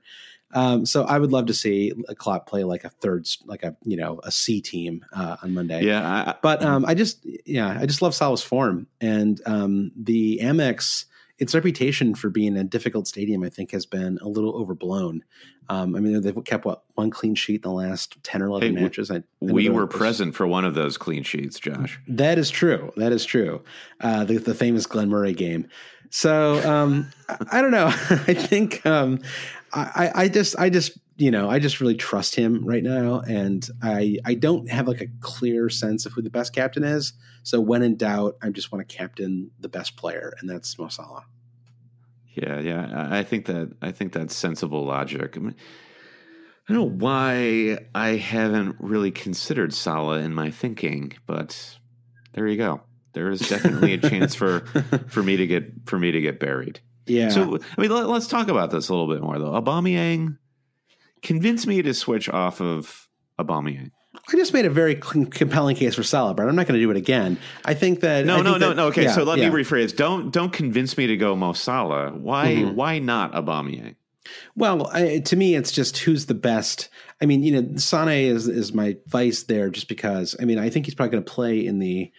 Um, so I would love to see a Klopp play like a third, like a you know a C team uh, on Monday. Yeah, I- But um, I just, yeah, I just love Salah's form and um, the Amex. Its reputation for being a difficult stadium, I think, has been a little overblown. Um, I mean, they've kept what one clean sheet in the last ten or eleven Hey, matches. I, I we were present for one of those clean sheets, Josh. That is true. That is true. Uh, the, the famous Glenn Murray game. So um, I, I don't know. I think um, I, I just, I just, you know, I just really trust him right now, and I, I don't have like a clear sense of who the best captain is. So when in doubt, I just want to captain the best player, and that's Mo Salah. Yeah, yeah. I think that I think that's sensible logic. I, mean, I don't know why I haven't really considered Salah in my thinking, but there you go. There is definitely a chance for for me to get for me to get buried. Yeah. So I mean, let, us talk about this a little bit more though. Aubameyang convinced me to switch off of Aubameyang. I just made a very compelling case for Salah, but I'm not going to do it again. I think that No, no, think no, that- no. Okay, yeah, so let yeah. me rephrase. Don't don't convince me to go Mo Salah. Why Mhm. why not Aubameyang? Well, I, to me, it's just who's the best. I mean, you know, Sane is is my vice there, just because. I mean, I think he's probably going to play in the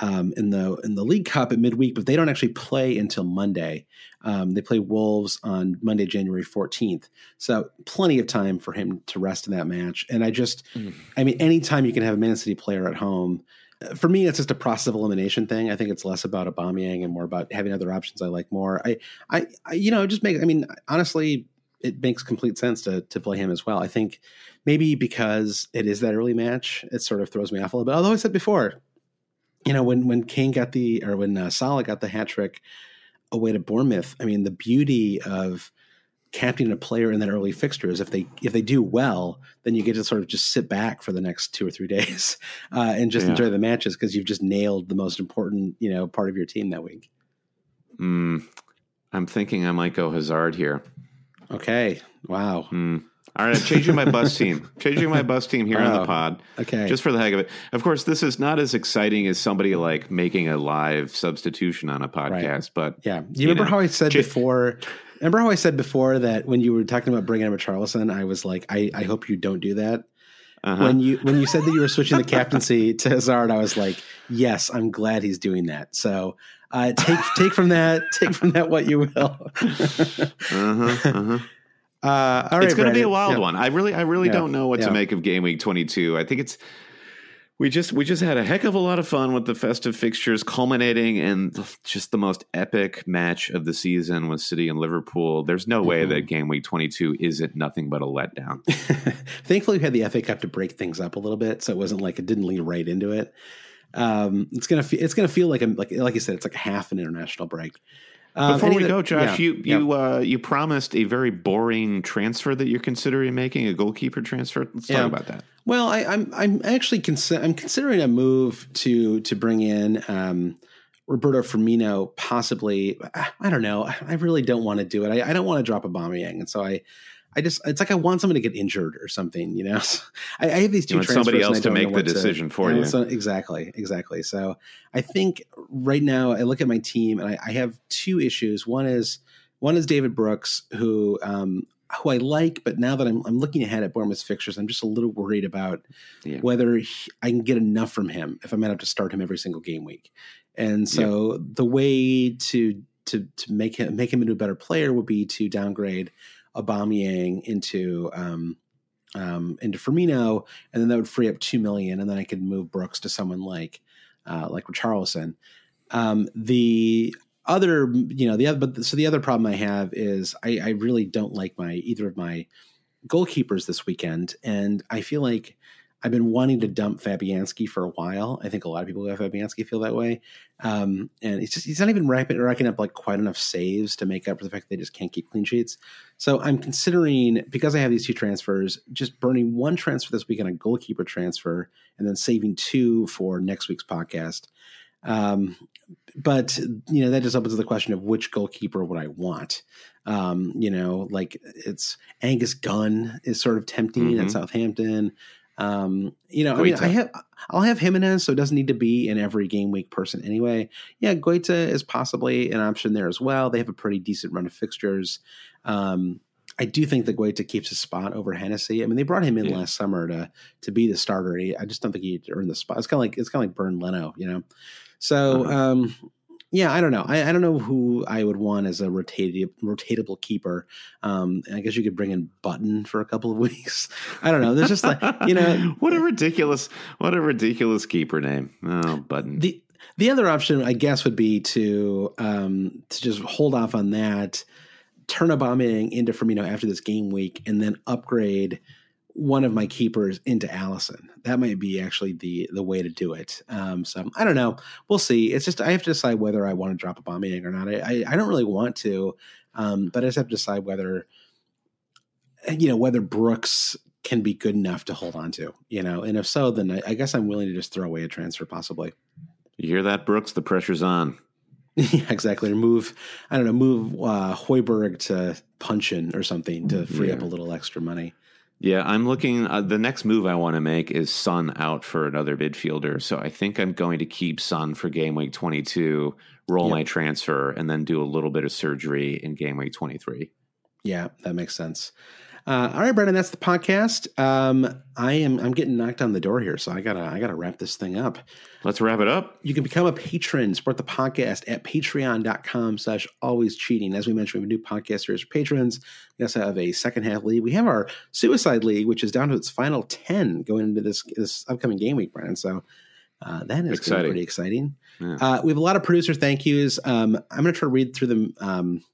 um, in the in the League Cup at midweek, but they don't actually play until Monday. Um, they play Wolves on Monday, January fourteenth, so plenty of time for him to rest in that match. And I just, Mm. I mean, anytime you can have a Man City player at home. uh, For me, it's just a process of elimination thing. I think it's less about Aubameyang and more about having other options I like more. I, I, I you know, just make. I mean, honestly, it makes complete sense to to play him as well. I think maybe because it is that early match, it sort of throws me off a little bit. Although I said before, you know, when when Kane got the or when uh, Salah got the hat trick away to Bournemouth, I mean, the beauty of captaining a player in that early fixture is if they if they do well, then you get to sort of just sit back for the next two or three days uh, and just Yeah. enjoy the matches because you've just nailed the most important you know part of your team that week. Mm, I'm thinking I might go Hazard here. Okay, wow, Mm. All right, I'm changing my bus team. Changing my bus team here on the Oh. pod, okay, just for the heck of it. Of course, this is not as exciting as somebody like making a live substitution on a podcast, but Yeah. You, you remember know, how I said j- before? Remember how I said before that when you were talking about bringing up Richarlison, I was like, I, I hope you don't do that. uh-huh. When you when you said that you were switching the captaincy to Hazard, I was like, yes, I'm glad he's doing that. So uh, take take from that take from that what you will. uh-huh, uh-huh. Uh, all right, it's going to be a wild Yeah. one. I really, I really Yeah, don't know what yeah. to make of game week 22. I think it's we just we just had a heck of a lot of fun with the festive fixtures culminating in just the most epic match of the season with City and Liverpool. There's no mm-hmm. way that game week 22 isn't nothing but a letdown. Thankfully, we had the FA Cup to break things up a little bit, so it wasn't like it didn't lead right into it. Um, it's gonna fe- it's gonna feel like a, like like you said, it's like half an international break. Um, Before we go, Josh, yeah, you you yeah. uh, you promised a very boring transfer that you're considering making a goalkeeper transfer. Let's yeah. talk about that. Well, I, am I'm, I'm actually consi- I'm considering a move to to bring in um, Roberto Firmino, possibly. I don't know. I really don't want to do it. I, I don't want to drop Aubameyang, and so I I just it's like I want someone to get injured or something, you know. I, I, have these two. Somebody else to make the decision to, for you. So, exactly, exactly. So I think right now I look at my team and I, I have two issues. One is one is David Brooks, who um, who I like, but now that I'm, I'm looking ahead at Bournemouth's fixtures, I'm just a little worried about yeah. whether he, I can get enough from him if I'm going to have to start him every single game week. And so yeah. the way to to to make him make him into a better player would be to downgrade Aubameyang into um, um, into Firmino, and then that would free up two million, and then I could move Brooks to someone like uh, like Richarlison. Um, the other, you know, the other, but so the other problem I have is I, I really don't like my either of my goalkeepers this weekend, and I feel like I've been wanting to dump Fabianski for a while. I think a lot of people who have Fabianski feel that way. Um, and he's just, he's not even racking, racking up like quite enough saves to make up for the fact that they just can't keep clean sheets. So I'm considering, because I have these two transfers, just burning one transfer this week on a goalkeeper transfer and then saving two for next week's podcast. Um, but you know that just opens the question of which goalkeeper would I want. Um, you know, like it's Angus Gunn is sort of tempting mm-hmm. at Southampton. Um, you know. I mean, I have I'll have Jimenez, so it doesn't need to be an every game week person anyway. Yeah, Guaita is possibly an option there as well. They have a pretty decent run of fixtures. Um, I do think that Guaita keeps his spot over Hennessy. I mean, they brought him in yeah. last summer to to be the starter. I just don't think he earned the spot. It's kind of like it's kind of like Bernd Leno, you know. So uh-huh. um, yeah, I don't know. I, I, don't know who I would want as a rotatable keeper. Um, I guess you could bring in Button for a couple of weeks. I don't know. There's just like you know, what a ridiculous, what a ridiculous keeper name. Oh, Button. The the other option, I guess, would be to um, to just hold off on that, turn Aubameyang into Firmino after this game week, and then upgrade one of my keepers into Alisson. That might be actually the the way to do it. Um, so I don't know. We'll see. It's just I have to decide whether I want to drop a Aubameyang or not. I, I, I don't really want to, um, but I just have to decide whether you know whether Brooks can be good enough to hold on to. You know, and if so, then I, I guess I'm willing to just throw away a transfer possibly. You hear that, Brooks? The pressure's on. yeah, exactly. Or move, I don't know, move uh, Højbjerg to Puncheon or something to free yeah. up a little extra money. Yeah, I'm looking. Uh, the next move I want to make is Son out for another midfielder. So I think I'm going to keep Son for game week 22, roll yep. my transfer, and then do a little bit of surgery in game week 23. Yeah, that makes sense. Uh, all right, Brendan, that's the podcast. Um, I am I'm getting knocked on the door here, so I gotta I gotta wrap this thing up. Let's wrap it up. You can become a patron, support the podcast at patreon.com slash always cheating. As we mentioned, we have a new podcast series for patrons. We also have a second half league. We have our suicide league, which is down to its final 10 going into this this upcoming game week, Brendan. So uh, that is pretty exciting. Yeah. Uh, we have a lot of producer thank yous. Um, I'm going to try to read through them. Um,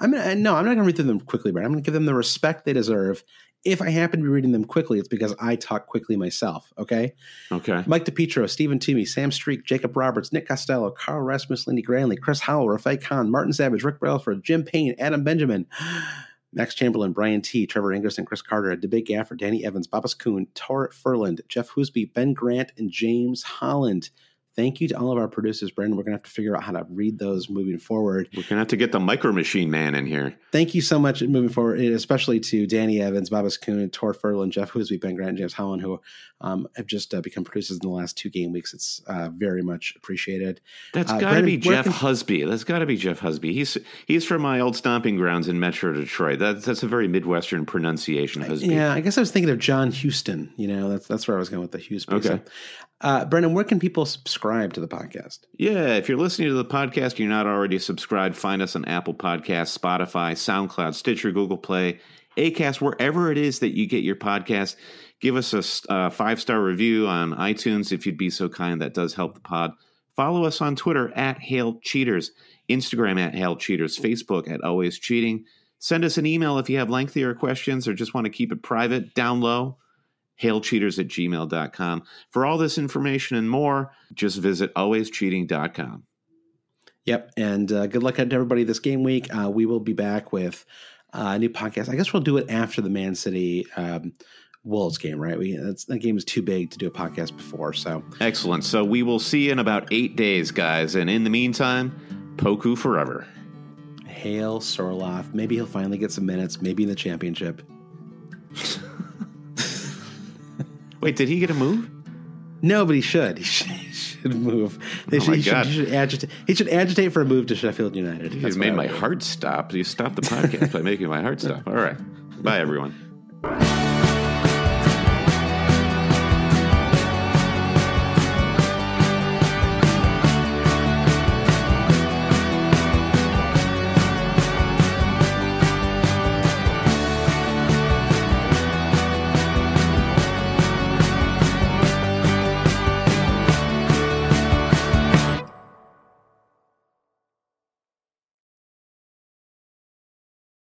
I'm gonna no, I'm not gonna read through them quickly, but I'm gonna give them the respect they deserve. If I happen to be reading them quickly, it's because I talk quickly myself. Okay. Okay. Mike DePietro, Stephen Toomey, Sam Streak, Jacob Roberts, Nick Costello, Carl Rasmus, Lindy Granley, Chris Howell, Rafai Khan, Martin Savage, Rick Belford, Jim Payne, Adam Benjamin, Max Chamberlain, Brian T, Trevor Ingerson, Chris Carter, Debate Gaffer, Danny Evans, Babas Kuhn, Tor Furland, Jeff Hoosby, Ben Grant, and James Holland thank you to all of our producers, Brendan. We're going to have to figure out how to read those moving forward. We're going to have to get the micro machine man in here. Thank you so much moving forward, especially to Danny Evans, Babas Kuhn, Tor Furlan, Jeff Hoosby, Ben Grant, and James Holland, who um, have just uh, become producers in the last two game weeks. It's uh, very much appreciated. That's uh, got to be Jeff can... Husby. That's got to be Jeff Husby. He's he's from my old stomping grounds in Metro Detroit. That's that's a very Midwestern pronunciation. Husby. Yeah, I guess I was thinking of John Houston. You know, that's that's where I was going with the Housby. Okay. So, uh, Brendan, where can people subscribe to the podcast? Yeah, if you're listening to the podcast, you're not already subscribed. Find us on Apple Podcasts, Spotify, SoundCloud, Stitcher, Google Play, Acast, wherever it is that you get your podcast Give us a uh, five star review on iTunes if you'd be so kind. That does help the pod. Follow us on Twitter at Hail Cheaters, Instagram at Hail Cheaters, Facebook at Always Cheating. Send us an email if you have lengthier questions or just want to keep it private, down low. HailCheaters at gmail.com. For all this information and more, just visit alwayscheating.com. Yep. And uh, good luck to everybody this game week. Uh, we will be back with uh, a new podcast. I guess we'll do it after the Man City um, Wolves game, right? We that game is too big to do a podcast before. So excellent. So we will see you in about eight days, guys. And in the meantime, Poku forever. Hail Sorloth. Maybe he'll finally get some minutes. Maybe in the championship. Wait, did he get a move? No, but he should. He should, he should move. They oh should, he, should, he, should, agitate. He should agitate for a move to Sheffield United. He's made my heart stop. You stopped the podcast by making my heart stop. All right. Bye, everyone.